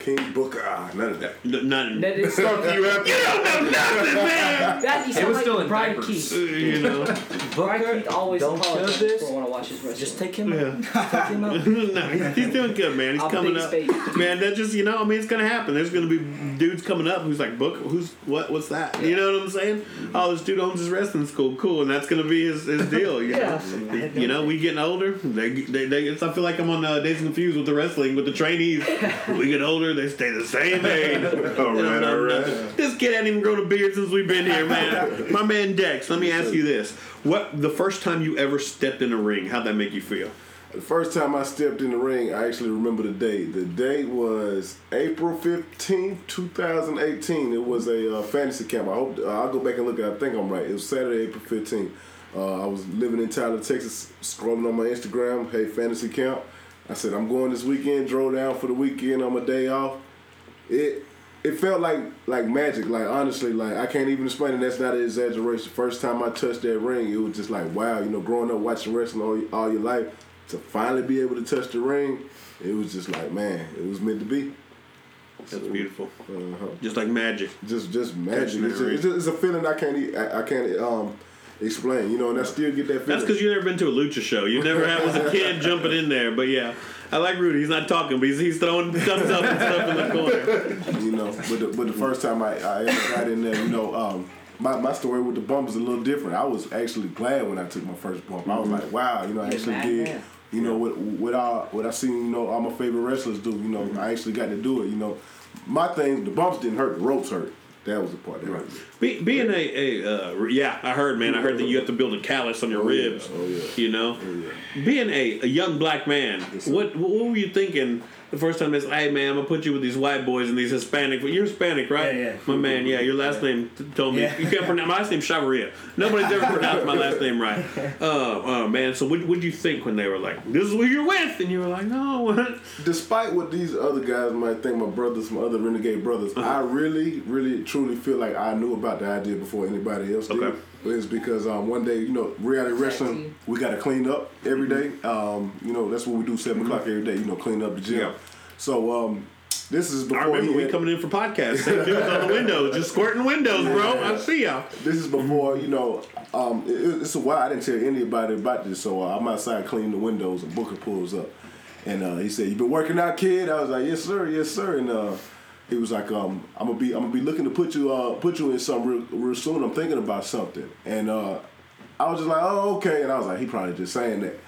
King Booker, ah, none of that. None. that is Talk to you after. You don't know nothing, man. that. You sound was like still in Brian diapers. Keith. you know. Brian Keith always don't apologizes this. for when I watch his wrestling. Just take him. Yeah. Take him out. no, he's, he's doing good, man. He's I'm coming up. space. Man, that just you know, I mean, it's gonna happen. There's gonna be dudes coming up who's like, "Book, who's what? What's that?" You know what I'm saying? Oh, this dude owns his wrestling school. Cool, and that's gonna be his, his deal. You Yeah. know, you know, we getting older. They, they, they it's, I feel like I'm on uh, Dazed and Confused with the wrestling with the trainees. we get older, they stay the same age. All right, all right. This kid hadn't even grown a beard since we've been here, man. My man Dex. Let me ask you this: What the first time you ever stepped in a ring? How'd that make you feel? The first time I stepped in the ring, I actually remember the date. The date was April 15th, 2018. It was a uh, fantasy camp. I hope uh, I'll go back and look at it. I think I'm right. It was Saturday, April 15th. Uh, I was living in Tyler, Texas, scrolling on my Instagram. Hey, fantasy camp. I said, I'm going this weekend. Drove down for the weekend on my day off. It it felt like like magic. Like honestly, like I can't even explain it. That's not an exaggeration. First time I touched that ring, it was just like wow. You know, growing up watching wrestling all, all your life, to finally be able to touch the ring, it was just like man, it was meant to be. That's beautiful. Uh-huh. Just like magic. Just just magic. It's, just, it's, just- it's a feeling I can't I can't um explain. You know, and I still get that feeling. That's because you never been to a lucha show. You never had was a kid jumping in there. But yeah, I like Rudy. He's not talking, but he's, he's throwing thumbs up and stuff in the corner. you know. But the, but the first time I, I ever got in there, you know, um, my, my story with the bump is a little different. I was actually glad when I took my first bump. I was like, wow, you know, I You're actually did. man. You know what what I what I seen you know all my favorite wrestlers do. You know, I actually got to do it. You know, my thing the bumps didn't hurt, the ropes hurt. That was the part that hurt. Be, being a, a uh, yeah, I heard, man. I heard that you have to build a callus on your Oh, yeah. ribs. Oh, yeah. You know, yeah. being a, a young black man, what what were you thinking the first time it's, hey man, I'm gonna put you with these white boys and these Hispanic. Well, you're Hispanic, right? Yeah, yeah. My man, yeah. Your last name t- told me Yeah. you can't pronounce my last name Chavaria. Nobody's ever pronounced my last name right. Oh, oh man. So what would you think when they were like, this is who you're with, and you were like, no, what? despite what these other guys might think, my brothers, my other renegade brothers, Uh-huh. I really, really, truly feel like I knew about the idea before anybody else did. Okay. It's because um, one day, you know, reality wrestling, we got to clean up every day. Um, you know, that's what we do 7 o'clock every day. You know, clean up the gym. Yeah. So um, this is before I remember he we had- coming in for podcasts. Same dudes on the windows, just squirting windows, bro. I see y'all. This is before you know. Um, it, it's a while I didn't tell anybody about this, so uh, I'm outside cleaning the windows, and Booker pulls up, and uh, he said, "You been working out, kid?" I was like, "Yes, sir, yes, sir." And uh, he was like, um, "I'm gonna be, I'm gonna be looking to put you, uh, put you in something real, real soon. I'm thinking about something." And uh, I was just like, "Oh, okay." And I was like, "He probably just saying that."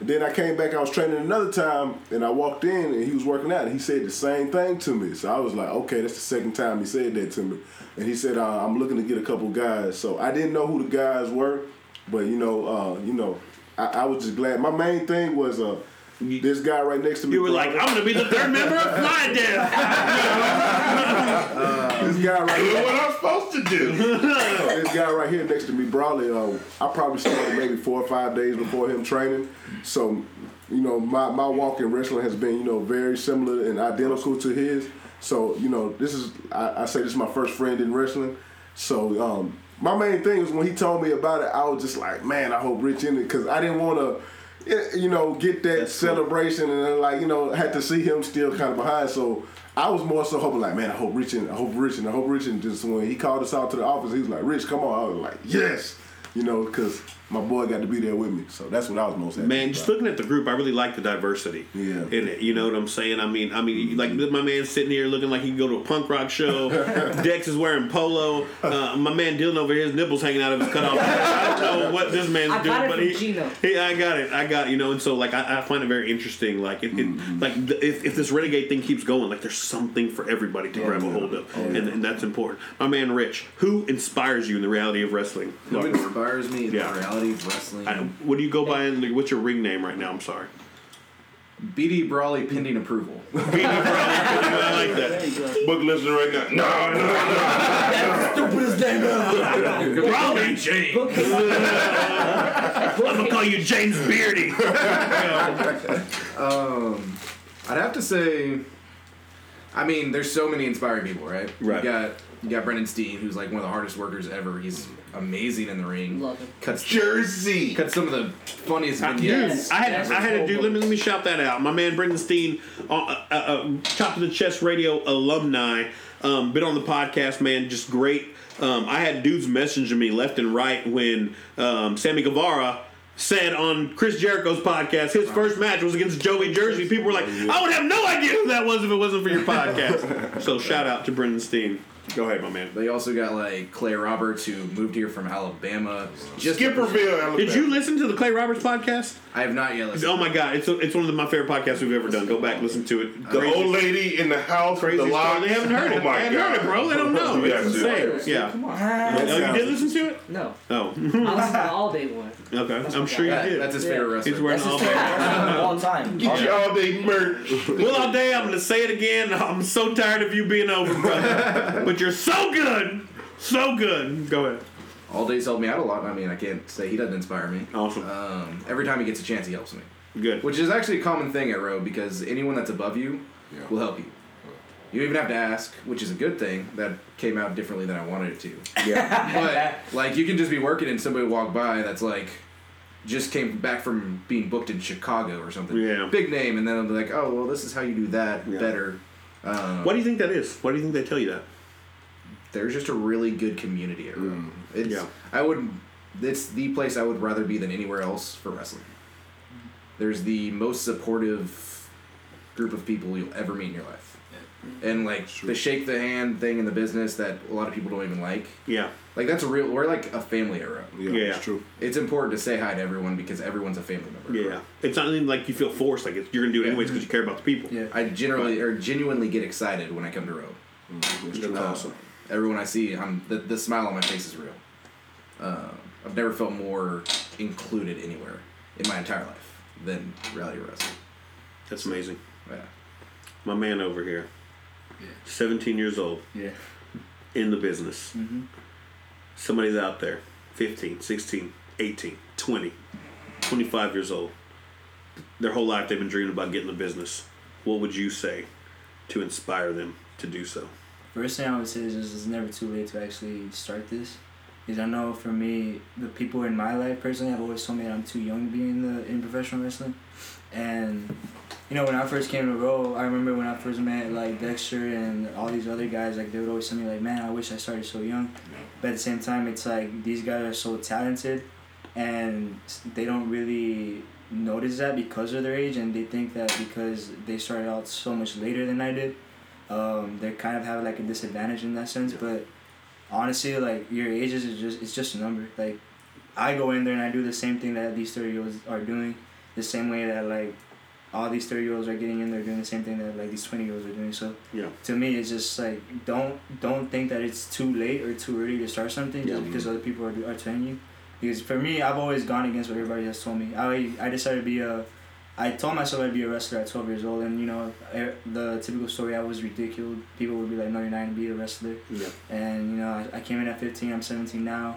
And then I came back. I was training another time, and I walked in, and he was working out, and he said the same thing to me. So I was like, "Okay, that's the second time he said that to me." And he said, uh, "I'm looking to get a couple guys." So I didn't know who the guys were, but you know, uh, you know, I, I was just glad. My main thing was uh, this guy right next to me. You were like, I'm gonna be the third member of Fly Death. this guy right here. what I'm supposed to do. this guy right here next to me, Brawley, uh, I probably started maybe four or five days before him training. So, you know, my, my walk in wrestling has been, you know, very similar and identical to his. So, you know, this is, I, I say this is my first friend in wrestling. So, um, my main thing was when he told me about it, I was just like, man, I hope Rich in it because I didn't want to, you know, get that celebration and then, like, you know, had to see him still kind of behind. So I was more so hoping like, man, I hope Rich and I hope Rich and I hope Rich and just when he called us out to the office, he was like, Rich, come on. I was like, yes, you know, because my boy got to be there with me. So that's what I was most happy Man, just about. looking at the group, I really like the diversity Yeah. in it. You know what I'm saying? I mean, I mean, like my man sitting here looking like he could go to a punk rock show. Dex is wearing polo. Uh, my man Dylan over here, his nipples hanging out of his cutoff. I don't know what this man's I doing, got it but from he, Gino. he, I got it, I got it, you know. And so, like, I, I find it very interesting. Like, it, it like the, if, if this renegade thing keeps going, like, there's something for everybody to grab a hold of, and, and that's important. My man Rich, who inspires you in the reality of wrestling? Who inspires me in Yeah. the reality of wrestling? I, what do you go by? In, what's your ring name right now? I'm sorry. BD Brawley pending approval. I like that. Book listening right now. No, no, no. That's the Stupidest name ever. Raleigh James. I'm gonna call you James Beardy. Um, I'd have to say, I mean, there's so many inspiring people, right? Right. You got you got Brendan Steen, who's like one of the hardest workers ever. He's amazing in the ring. Love him. Cuts Jersey. cuts some of the funniest Dude, vignettes. I had I had to do. Let me let me shout that out. My man Brendan Steen, uh, uh, uh, Chop to the Chest Radio alumni, um, been on the podcast. Man, just great. Um, I had dudes messaging me left and right when um, Sammy Guevara said on Chris Jericho's podcast his first match was against Joey Jersey. People were like, I would have no idea who that was if it wasn't for your podcast. so shout out to Brendan Steen. Go ahead, my man. They also got like Clay Roberts, who moved here from Alabama. Just Skipperville, Alabama. Did you listen to the Clay Roberts podcast? I have not yet listened. Oh my god, it's it's one of my favorite podcasts we've ever done. Go back, listen to it. The old lady in the house, crazy the story. lock. They haven't heard it. Oh my they haven't God. heard it, bro. They don't know. You It's have insane. Yeah. Come on. Oh, you did listen to it? No. Oh, I listen to the all day one. okay. I'm sure you That- did. that's his Yeah. favorite wrestler. He's wearing That's all his favorite all time. Get you all day merch. Well, all day I'm gonna say it again. I'm so tired of you being over, brother. but you're so good, so good. Go ahead. All Day's helped me out a lot. I mean, I can't say he doesn't inspire me. Awesome. Um, every time he gets a chance, he helps me. Good. Which is actually a common thing at Row because anyone that's above you will help you. You don't even have to ask, which is a good thing. That came out differently than I wanted it to. Yeah. But like, you can just be working and somebody walk by that's like, just came back from being booked in Chicago or something. Yeah. Big name, and then they'll be like, oh well, this is how you do that Yeah. better. Um, Why do you think that is? Why do you think they tell you that? There's just a really good community at Row. Mm. It's, Yeah. I would. It's the place I would rather be than anywhere else for wrestling. There's the most supportive group of people you'll ever meet in your life, and like the shake the hand thing in the business that a lot of people don't even like. Yeah. Like that's a real. We're like a family at Row. Yeah, Yeah. it's true. It's important to say hi to everyone because everyone's a family member. Yeah. Row. It's not even like you feel forced. Like it's, you're gonna do it anyways because you care about the people. Yeah. I generally or genuinely get excited when I come to Row. It's That's true. awesome. Everyone I see, I'm the, the smile on my face is real. Uh, I've never felt more included anywhere in my entire life than reality wrestling. That's amazing. Yeah. my man over here, 17 years old, Yeah. in the business. Somebody's out there, 15, 16, 18, 20, 25 years old. Their whole life they've been dreaming about getting the business. What would you say to inspire them to do so? First thing I would say is just it's never too late to actually start this. Because I know for me, the people in my life personally have always told me that I'm too young to be in the in professional wrestling. And you know, when I first came to Row, I remember when I first met like Dexter and all these other guys, like they would always tell me like, Man, I wish I started so young. But at the same time it's like these guys are so talented and they don't really notice that because of their age and they think that because they started out so much later than I did um, they kind of have like a disadvantage in that sense. But honestly, like your ages is just it's just a number. Like I go in there and I do the same thing that these thirty year olds are doing, the same way that like all these thirty year olds are getting in there doing the same thing that like these twenty year olds are doing. So Yeah. to me, it's just like don't don't think that it's too late or too early to start something just Yeah. because other people are are telling you. Because for me, I've always gone against what everybody has told me. I I decided to be a I told myself I'd be a wrestler at 12 years old, and you know, the typical story I was ridiculed. People would be like, "No, you're not gonna be a wrestler." Yeah. And you know, I, I came in at 15. I'm 17 now.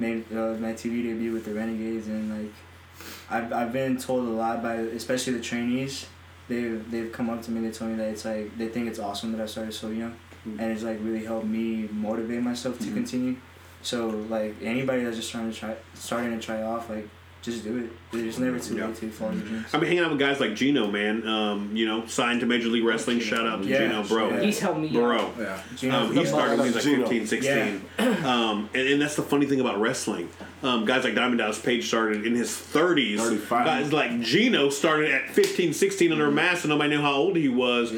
Made uh, my TV debut with the Renegades, and like, I've, I've been told a lot by especially the trainees. They've they've come up to me. They told me that it's like they think it's awesome that I started so young, and it's like really helped me motivate myself to continue. So like anybody that's just trying to try starting to try off, like just do it. It's never too Yeah. late to follow your dreams. I've been hanging out with guys like Gino, man. Um, you know, signed to Major League Wrestling. Shout out to Yeah. Gino, bro. Yeah. He's helped me. Bro. Yeah. Um, he started when he was like Gino. 15, 16. Um, and, and that's the funny thing about wrestling. Um, guys like Diamond Dallas Page started in his 30s. 35. Guys like Gino started at 15, 16 under a mask and nobody knew how old he was.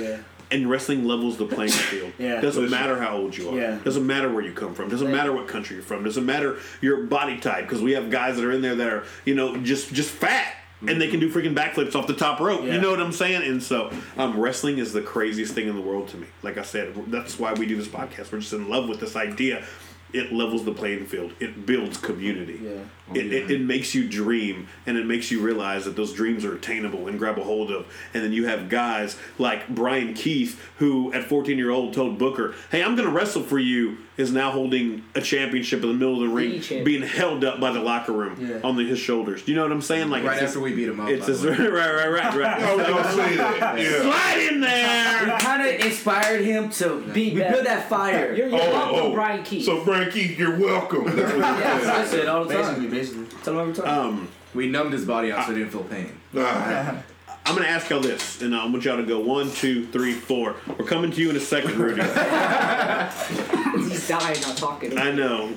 Yeah. And wrestling levels the playing field. Yeah. Doesn't Listen. matter how old you are. Yeah. Doesn't matter where you come from. Doesn't Right. matter what country you're from. Doesn't matter your body type. Because we have guys that are in there that are, you know, just just fat. And they can do freaking backflips off the top rope. You know what I'm saying? And so, um, wrestling is the craziest thing in the world to me. Like I said, that's why we do this podcast. We're just in love with this idea. It levels the playing field. It builds community. Yeah. It, it, it makes you dream and it makes you realize that those dreams are attainable and grab a hold of. And then you have guys like Brian Keith, who at 14 year old told Booker, Hey, I'm going to wrestle for you, is now holding a championship in the middle of the ring, champion. being held up by the locker room Yeah. on the, his shoulders. Do you know what I'm saying? Like Right after just- we beat him up. It's by just, the way. right, right, right, right. I was gonna say that. Yeah. Slide in there. It kind of inspired him to Be we build that fire. You're, you're oh, welcome, oh. Brian Keith. So Brian Keith, you're welcome. That's what he Yes, said. I say it all the time. basically. Tell him every time. Um, We numbed his body out so he didn't feel pain. Ah, I'm going to ask y'all this, and I want y'all to go one, two, three, four. We're coming to you in a second, Rudy. He's dying not talking. I know.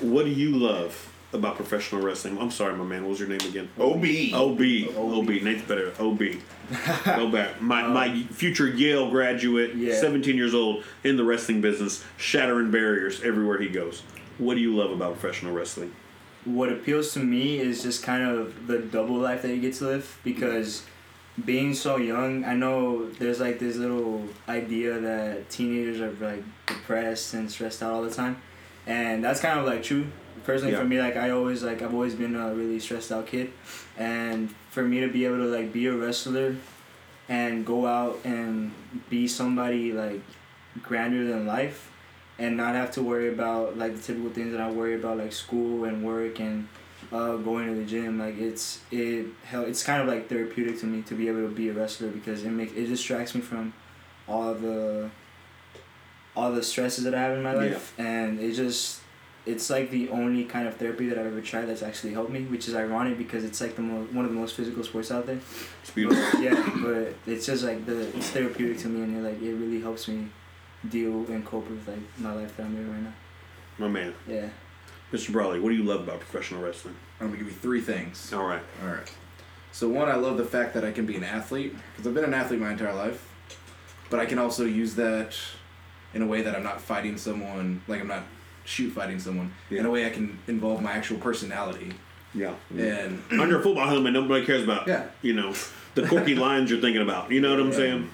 What do you love about professional wrestling? I'm sorry, my man. What was your name again? OB. OB. OB. Nate's better. OB. Go back. My my future Yale graduate, Yeah. 17 years old, in the wrestling business, shattering barriers everywhere he goes. What do you love about professional wrestling? What appeals to me is just kind of the double life that you get to live because being so young, I know there's like this little idea that teenagers are like depressed and stressed out all the time, and that's kind of like true. Personally, Yeah. for me, like I always like I've always been a really stressed out kid, and for me to be able to like be a wrestler, and go out and be somebody like grander than life, and not have to worry about like the typical things that I worry about like school and work and uh, going to the gym. Like it's it hell it's kind of like therapeutic to me to be able to be a wrestler because it makes it distracts me from all the all the stresses that I have in my life. And it just it's like the only kind of therapy that I've ever tried that's actually helped me which is ironic because it's like the mo- one of the most physical sports out there. It's beautiful. yeah but it's just like the it's therapeutic to me and it like it really helps me deal and cope with like my life that I'm in right now my man. yeah Mr. Brawley, what do you love about professional wrestling? I'm gonna give you three things. All right. All right. So one, I love the fact that I can be an athlete because I've been an athlete my entire life, but I can also use that in a way that I'm not fighting someone, like I'm not shoot fighting someone. Yeah. In a way, I can involve my actual personality. Yeah. And Under a football helmet, nobody cares about, Yeah. you know, the quirky lines you're thinking about. You know what I'm Yeah. saying?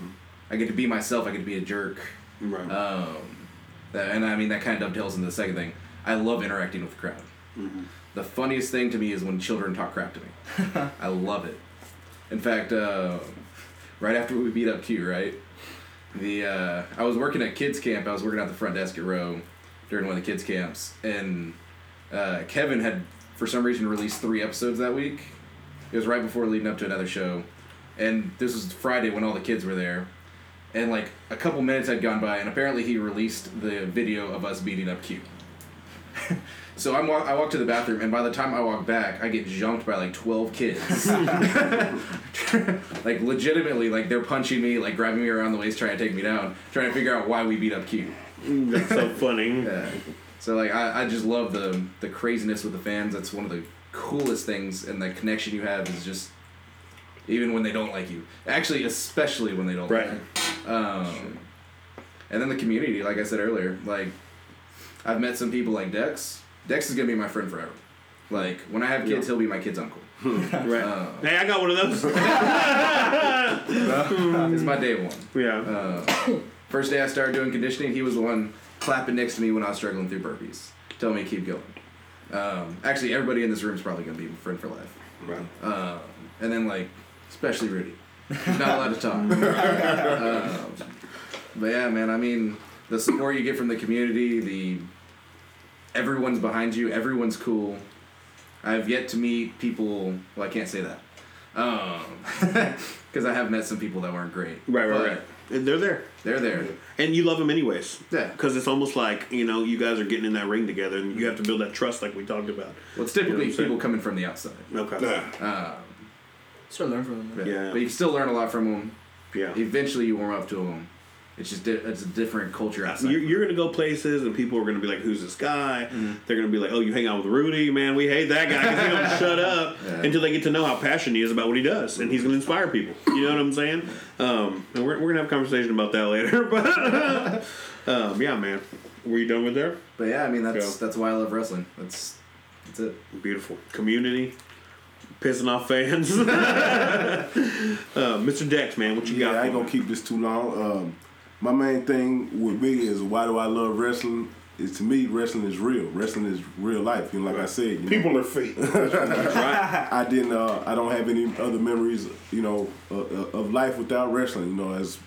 I get to be myself. I get to be a jerk. Right. Um, that, and I mean that kind of dovetails into the second thing. I love interacting with the crowd. The funniest thing to me is when children talk crap to me. I love it. In fact, uh, right after we beat up Q, right? The uh, I was working at kids camp. I was working at the front desk at Row during one of the kids camps, and uh, Kevin had for some reason released three episodes that week. It was right before leading up to another show, and this was Friday when all the kids were there, and like a couple minutes had gone by, and apparently he released the video of us beating up Q. So I'm wa- I walk to the bathroom, and by the time I walk back, I get jumped by like twelve kids. like legitimately, like they're punching me, like grabbing me around the waist, trying to take me down, trying to figure out why we beat up Q. Mm, that's so funny. Yeah. So like I, I just love the the craziness with the fans. That's one of the coolest things, and the connection you have is just even when they don't like you. Actually, especially when they don't Right. like you. Um, and then the community, like I said earlier, like I've met some people like Dex. Dex is gonna be my friend forever. Like when I have kids, he'll be my kid's uncle. Right. Uh, Hey, I got one of those. it's my day one. yeah. Uh, first day I started doing conditioning, he was the one clapping next to me when I was struggling through burpees, telling me to keep going. Um, actually, everybody in this room is probably gonna be my friend for life. Right. Um, and then like, especially Rudy, he's not allowed to talk. um, but yeah, man. I mean, the support you get from the community, the everyone's behind you, everyone's cool. I've yet to meet people. Well, I can't say that. Because I have met some people that weren't great. Right, right, right. And they're there. They're there. And you love them anyways. Yeah. Because it's almost like, you know, you guys are getting in that ring together and you have to build that trust like we talked about. Well, it's You know what typically saying? people coming from the outside. Okay. Um, Sort of learn from them. but, Yeah. but you can still learn a lot from them. Yeah. Eventually, you warm up to them. It's just di- it's a different culture outside. You're, you're going to go places and people are going to be like, who's this guy? Mm-hmm. They're going to be like, oh, you hang out with Rudy? Man, we hate that guy because he don't shut up Yeah. until they get to know how passionate he is about what he does. And he's going to inspire people. You know what I'm saying? Um, and we're, we're going to have a conversation about that later. But um, yeah, man. Were you done with there? but yeah, I mean that's Go. that's why I love wrestling. That's that's it. Beautiful. Community. Pissing off fans. uh, Mr. Dex, man, what you Yeah, got? I ain't gonna me? keep this too long. Um, my main thing with me is why do I love wrestling? Is to me, wrestling is real. Wrestling is real life. You know, like I said, you know, People are fake. I didn't. Uh, I don't have any other memories. You know, uh, uh, of life without wrestling. You know, as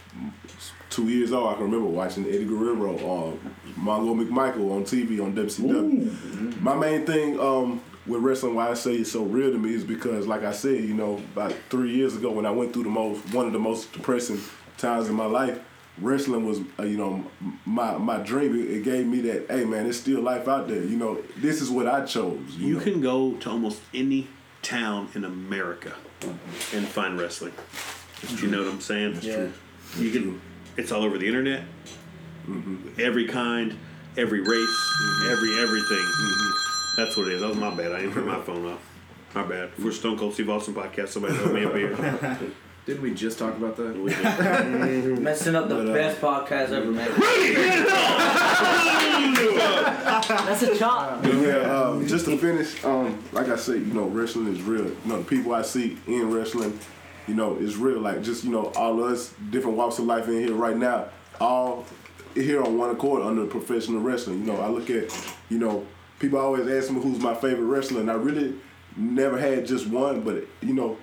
two years old, I can remember watching Eddie Guerrero or Mongo McMichael on TV on WCW. My main thing um, with wrestling, why I say it's so real to me, is because, like I said, you know, about three years ago when I went through the most one of the most depressing times in my life. Wrestling was, uh, you know, my my dream. It, it gave me that, hey man, there's still life out there. You know, this is what I chose. You, You know? can go to almost any town in America and find wrestling. You know what I'm saying? Yeah. true. You can. It's all over the internet. Mm-hmm. Every kind, every race, mm-hmm. every everything. Mm-hmm. That's what it is. That was my bad. I didn't turn my phone off. My bad. For Stone Cold Steve Austin podcast, somebody owe me a beer. Didn't we just talk about that? Messing up the But, uh, best podcast ever made. That's a chop. Yeah, um, just to finish, um, like I said, you know, wrestling is real. You know, the people I see in wrestling, you know, is real. Like just you know, all of us different walks of life in here right now, all here on one accord under professional wrestling. You know, I look at, you know, people always ask me who's my favorite wrestler, and I really never had just one. But you know,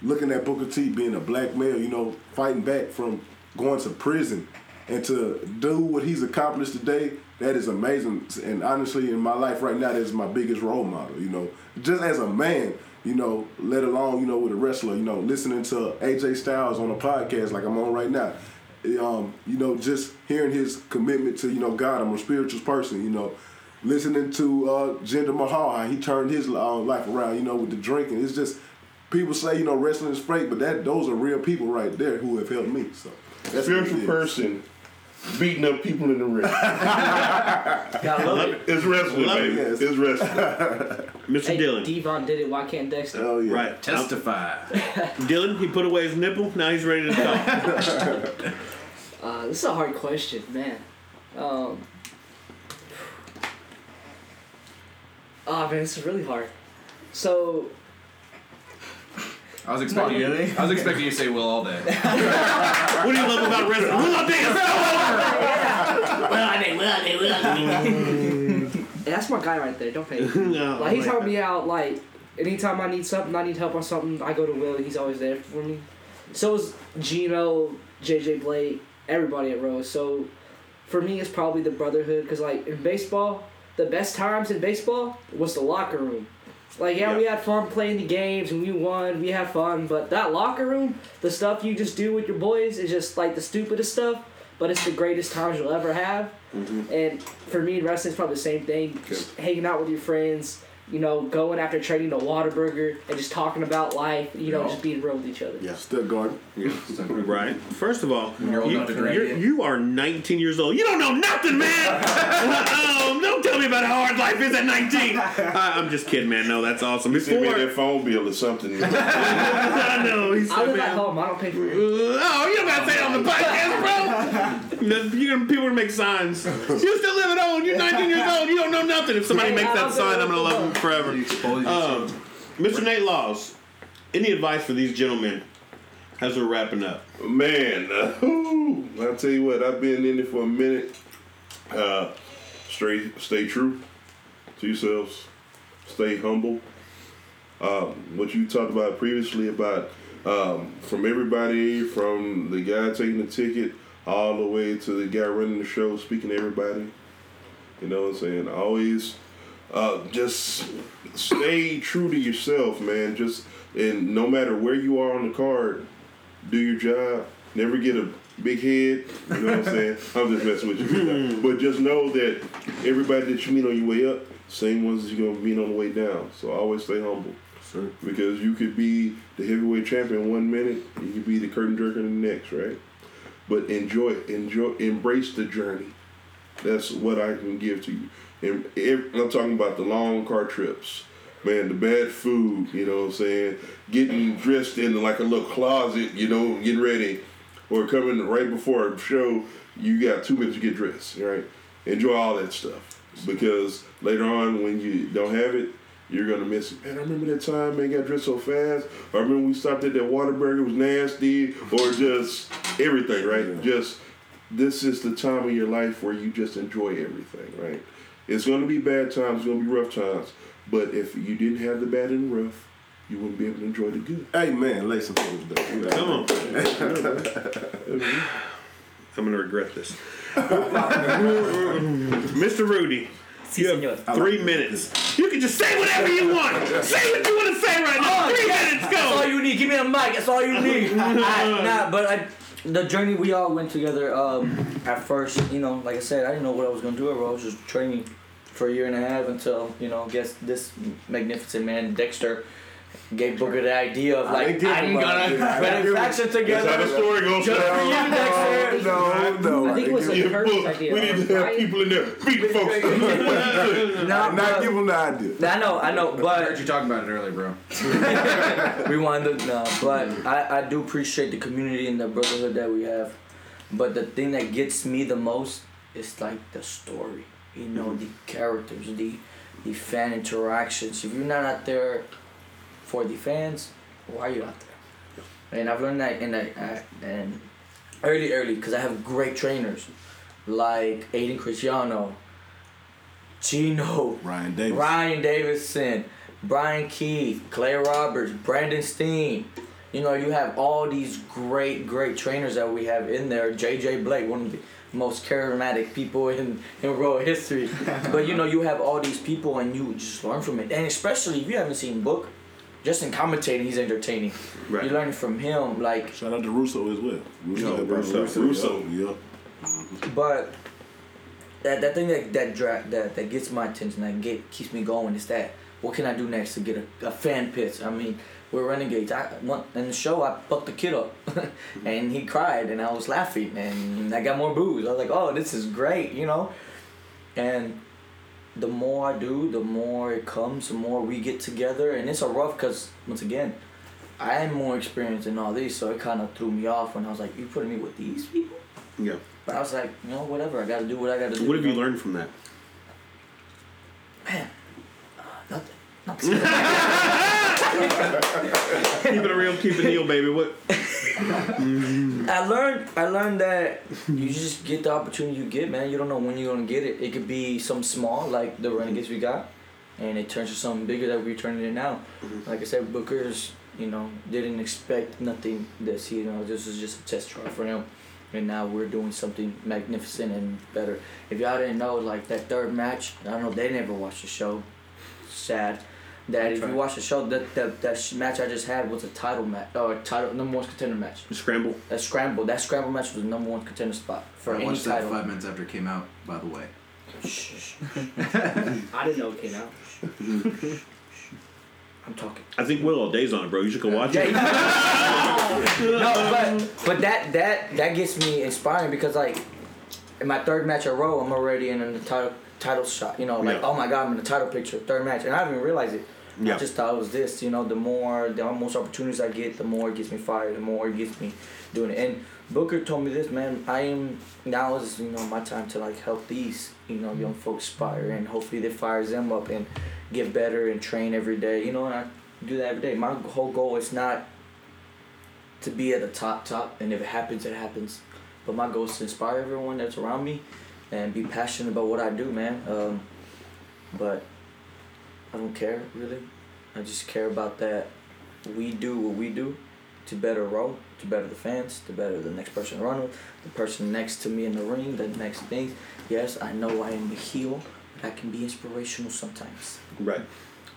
looking at Booker T being a black male, you know, fighting back from going to prison and to do what he's accomplished today, that is amazing. And honestly, in my life right now, that is my biggest role model, you know. Just as a man, you know, let alone, you know, with a wrestler, you know, listening to AJ Styles on a podcast like I'm on right now. Um, you know, just hearing his commitment to, you know, God, I'm a spiritual person, you know. Listening to uh, Jinder Mahal, how he turned his uh, life around, you know, with the drinking. It's just people say you know wrestling is fake, but that those are real people right there who have helped me. So that's what it Spiritual person beating up people in the ring. Gotta love it. It's wrestling, Love baby. it. It's wrestling. Mr. Hey, Dylan. Devon did it. Why can't Dexter? Oh yeah. Right. Testify. Dylan, he put away his nipple. Now he's ready to talk. Uh, this is a hard question, man. Um, oh man, this is really hard. So I was expecting you. really? I was expecting you to say Will all day. what do you love about wrestling? We love dance. Well, I mean, well, I mean, well, I mean. hey, that's my guy right there. Don't pay. No, Like he's like helped me out. Like anytime I need something, I need help on something, I go to Will. He's always there for me. so is Gino, JJ Blake, everybody at Rose. So for me, it's probably the brotherhood because like in baseball, the best times in baseball was the locker room. Like yeah, we had fun playing the games and we won, we had fun, but that locker room, the stuff you just do with your boys is just like the stupidest stuff, but it's the greatest times you'll ever have. Mm-hmm. And for me, wrestling's probably the same thing. Just hanging out with your friends, you know, going after training to Whataburger and just talking about life, you know, just being real with each other. Yeah. Stuck Garden. Right. First of all, you're you, enough to drink you're- you are 19 years old. You don't know nothing, man. um, don't tell me about how hard life is at 19. I, I'm just kidding, man. No, that's awesome. Send me that phone bill or something. I know. He's I live man. at home. I don't pay for it. Oh, you don't gotta say it on the podcast, bro. No, You're gonna people gonna make signs. You still live at home. You're 19 years old. You don't know nothing. If somebody Hey, makes that sign. I'm gonna love them forever. Um. Mr. Nate Laws, any advice for these gentlemen as we're wrapping up? Man, uh, I'll tell you what, I've been in it for a minute. Uh, straight, stay true to yourselves. Stay humble. Um, what you talked about previously about um, from everybody, from the guy taking the ticket all the way to the guy running the show, speaking to everybody. You know what I'm saying? Always uh, just stay true to yourself, man. Just and no matter where you are on the card, do your job. Never get a big head. You know what I'm saying? I'm just messing with you. but just know that everybody that you meet on your way up, same ones as you're gonna meet on the way down. So always stay humble. Sir. Because you could be the heavyweight champion one minute, you could be the curtain jerker the next, right? But enjoy. Enjoy embrace the journey. That's what I can give to you. And I'm talking about the long car trips. Man, the bad food, you know what I'm saying? Getting dressed in like a little closet, you know, getting ready. Or coming right before a show, you got two minutes to get dressed, right? Enjoy all that stuff. Because later on, when you don't have it, you're gonna miss it. Man, I remember that time, man, got dressed so fast. I remember we stopped at that Whataburger, it was nasty, or just everything, right? Just this is the time of your life where you just enjoy everything, right? It's gonna be bad times, it's gonna be rough times, but if you didn't have the bad and the rough, you wouldn't be able to enjoy the good. Hey man, lay some things down. Come on. I'm gonna regret this. Mr. Rudy, you have three minutes. You can just say whatever you want. Say what you want to say right now. Oh, three yeah. minutes, That's all you need. Give me a mic. That's all you need. I, nah, but I, the journey we all went together. Um, at first, you know, like I said, I didn't know what I was gonna do. I was just training for a year and a half until you know, guess this magnificent man Dexter gave Booker the idea of like didn't I'm gonna an idea. I put didn't a give him- faction That's how the together. story goes. Just for you, Dexter. No, no. I think it was didn't a give Kurt's idea. We need to have people in there beating folks. Nah, Not but- give him the idea. I know, I know, but I heard you talking about it earlier, bro. we wanted to, no, but I, I do appreciate the community and the brotherhood that we have. But the thing that gets me the most is like the story, you know, the characters, the the fan interactions. If you're not out there for the fans, why are you out there? And I've learned that in that uh, and early, early, because I have great trainers like Aiden Cristiano, Gino, Ryan Davis. Ryan Davidson, Brian Keith, Clay Roberts, Brandon Steen. You know, you have all these great, great trainers that we have in there. JJ Blake, one of the most charismatic people in, in world history. but you know, you have all these people and you just learn from it. And especially if you haven't seen Book, just in commentating, he's entertaining. Right. You're learning from him, like Shout out to Russo as well. Russo. Yo, Russo. Russo. Yeah. Mm-hmm. But that that thing that that dra- that that gets my attention, that get keeps me going, is that what can I do next to get a, a fan pitch? I mean, we're renegades. I one in the show I fucked the kid up, and he cried, and I was laughing, and I got more boos. I was like, oh, this is great, you know. And the more I do, the more it comes, the more we get together, and it's a rough because once again. I am more experienced in all these, so it kind of threw me off when I was like, "You putting me with these people?" Yeah. But I was like, you know, whatever. I got to do what I got to do. What have you learned from that? Man, uh, nothing. Nothing. keep it a real, keep it heel, baby. What? I learned. I learned that you just get the opportunity you get, man. You don't know when you're gonna get it. It could be something small, like the renegades we got, and it turns to something bigger that we're turning it now. Mm-hmm. Like I said, Booker's You know, didn't expect nothing this. You know, this was just a test trial for him, and now we're doing something magnificent and better. If y'all didn't know, like that third match, I don't know they never watched the show. Sad. That if you right. watch the show, that that that match I just had was a title match or title number one contender match. Scramble. That scramble, that scramble match was the number one contender spot for I any watched that title. five minutes after it came out. By the way, Shh, shh. I didn't know it came out. I'm talking. I think Will all day's on it, bro. You should go watch it. no, but but that that that gets me inspiring because like in my third match in a row, I'm already in the title title shot. You know, like Yeah. oh my god, I'm in the title picture, third match, and I didn't even realize it. Yeah. I just thought it was this. You know, the more the most opportunities I get, the more it gets me fired, the more it gets me doing it. And Booker told me this, man. I am now is you know my time to like help these you know young folks aspire, and hopefully that fires them up and get better and train every day. You know, and I do that every day. My whole goal is not to be at the top top and if it happens it happens but my goal is to inspire everyone that's around me and be passionate about what i do man um, but i don't care really. I just care about that we do what we do to better row to better the fans to better the next person to run with the person next to me in the ring the next thing. Yes i know i am a heel but i can be inspirational sometimes. Right.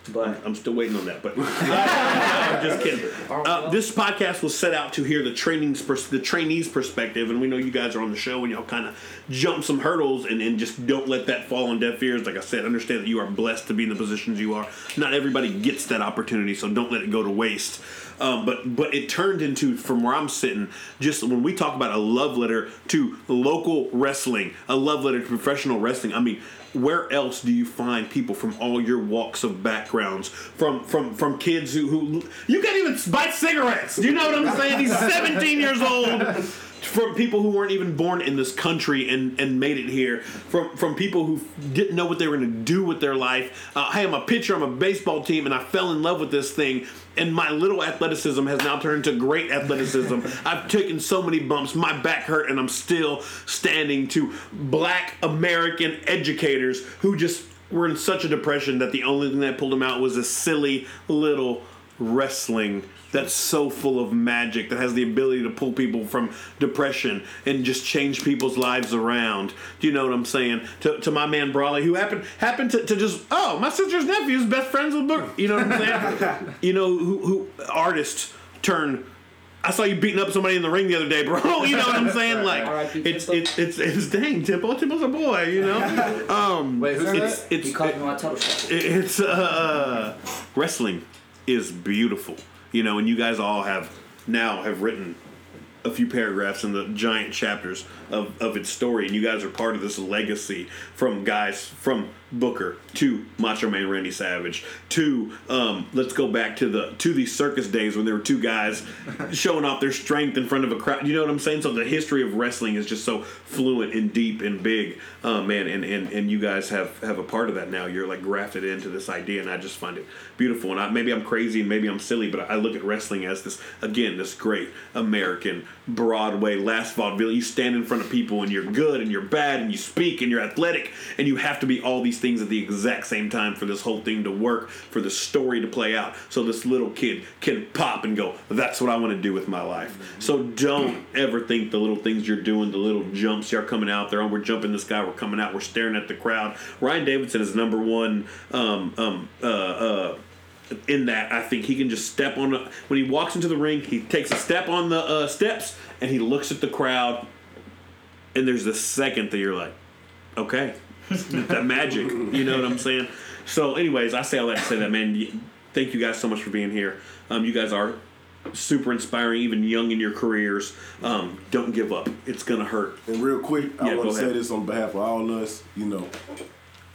But I'm still waiting on that, but I'm just kidding. Uh, this podcast was set out to hear the training's pers- the trainees' perspective, and we know you guys are on the show, and y'all kind of jump some hurdles, and, and just don't let that fall on deaf ears. Like I said, understand that you are blessed to be in the positions you are. Not everybody gets that opportunity, so don't let it go to waste. Um, but but it turned into from where I'm sitting, just when we talk about a love letter to local wrestling, a love letter to professional wrestling. I mean, where else do you find people from all your walks of backgrounds? From from from kids who who you can't even buy cigarettes. You know what I'm saying? He's 17 years old. From people who weren't even born in this country and, and made it here. From from people who didn't know what they were going to do with their life. Uh, hey, I'm a pitcher. I'm a baseball team, and I fell in love with this thing. And my little athleticism has now turned to great athleticism. I've taken so many bumps. My back hurt, and I'm still standing to black American educators who just were in such a depression that the only thing that pulled them out was a silly little wrestling that's so full of magic that has the ability to pull people from depression and just change people's lives around. Do you know what I'm saying? To, to my man Brawley, who happened happened to, to just oh my sister's nephew's best friends with Booker. You know what I'm saying? you know who who artist turn. I saw you beating up somebody in the ring the other day, bro. You know what I'm saying? Like R.I.P. it's it's it's it's dang Timbo. Timbo's a boy, you know. Um, Wait, who's it's that? it's he called me my title it's uh, wrestling is beautiful you know and you guys all have now have written a few paragraphs in the giant chapters of, of its story and you guys are part of this legacy from guys from booker to macho man randy savage to um, let's go back to the to these circus days when there were two guys showing off their strength in front of a crowd. You know what i'm saying? So the history of wrestling is just so fluent and deep and big. Uh, man and, and and you guys have have a part of that now. You're like grafted into this idea and i just find it beautiful. And I, maybe i'm crazy and maybe i'm silly but i look at wrestling as this again this great american broadway last vaudeville. You stand in front of people and you're good and you're bad and you speak and you're athletic and you have to be all these things at the exact same time for this whole thing to work for the story to play out so this little kid can pop and go that's what i want to do with my life. So don't ever think the little things you're doing the little jumps you're coming out there oh, we're jumping this guy we're coming out we're staring at the crowd. Ryan davidson is number one um, um, uh, uh, in that I think he can just step on when he walks into the ring he takes a step on the uh, steps and he looks at the crowd and there's the second that you're like okay that magic you know what I'm saying? So anyways I say all that to say that man thank you guys so much for being here. Um, you guys are super inspiring even young in your careers. Um, don't give up. It's gonna hurt. And real quick, I want to say this on behalf of all of us. You know,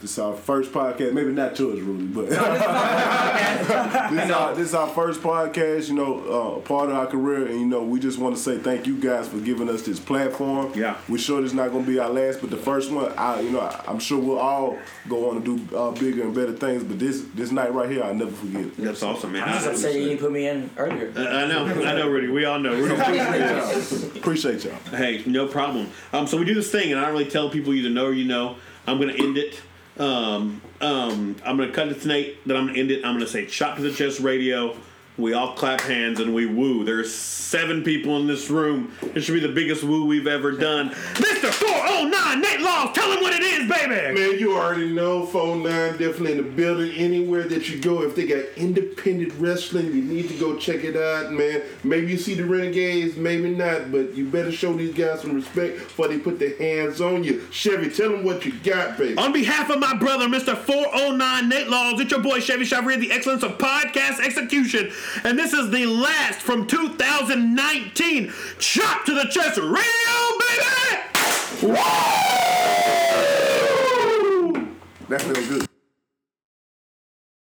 this is our first podcast. Maybe not yours, Rudy, but this, is our, this is our first podcast. You know, uh, part of our career, and you know, we just want to say thank you guys for giving us this platform. Yeah. we're sure this is not going to be our last, but the first one, I, you know, I, I'm sure we'll all go on to do uh, bigger and better things. But this this night right here, I'll never forget. it. that's awesome man I was I, gonna say you didn't put me in earlier. I know I know Rudy we all know Rudy Appreciate y'all. Hey, no problem. Um, so we do this thing, and I don't really tell people either know or you know. I'm gonna end it. Um, um, I'm gonna cut it tonight. Then I'm gonna end it. I'm gonna say "Chop to the Chest Radio." We all clap hands and we woo. There's seven people in this room. It should be the biggest woo we've ever done. Mr. 409 Nate Laws, tell him what it is, baby. Man, you already know Phone 9 definitely in the building. Anywhere that you go, if they got independent wrestling, you need to go check it out, man. Maybe you see the Renegades, maybe not, but you better show these guys some respect before they put their hands on you. Chevy, tell them what you got, baby. On behalf of my brother, Mr. 409 Nate Laws, it's your boy Chevy Chavrier, the excellence of podcast execution. And this is the last from 2019 Chop to the Chest Radio, baby! That feels good.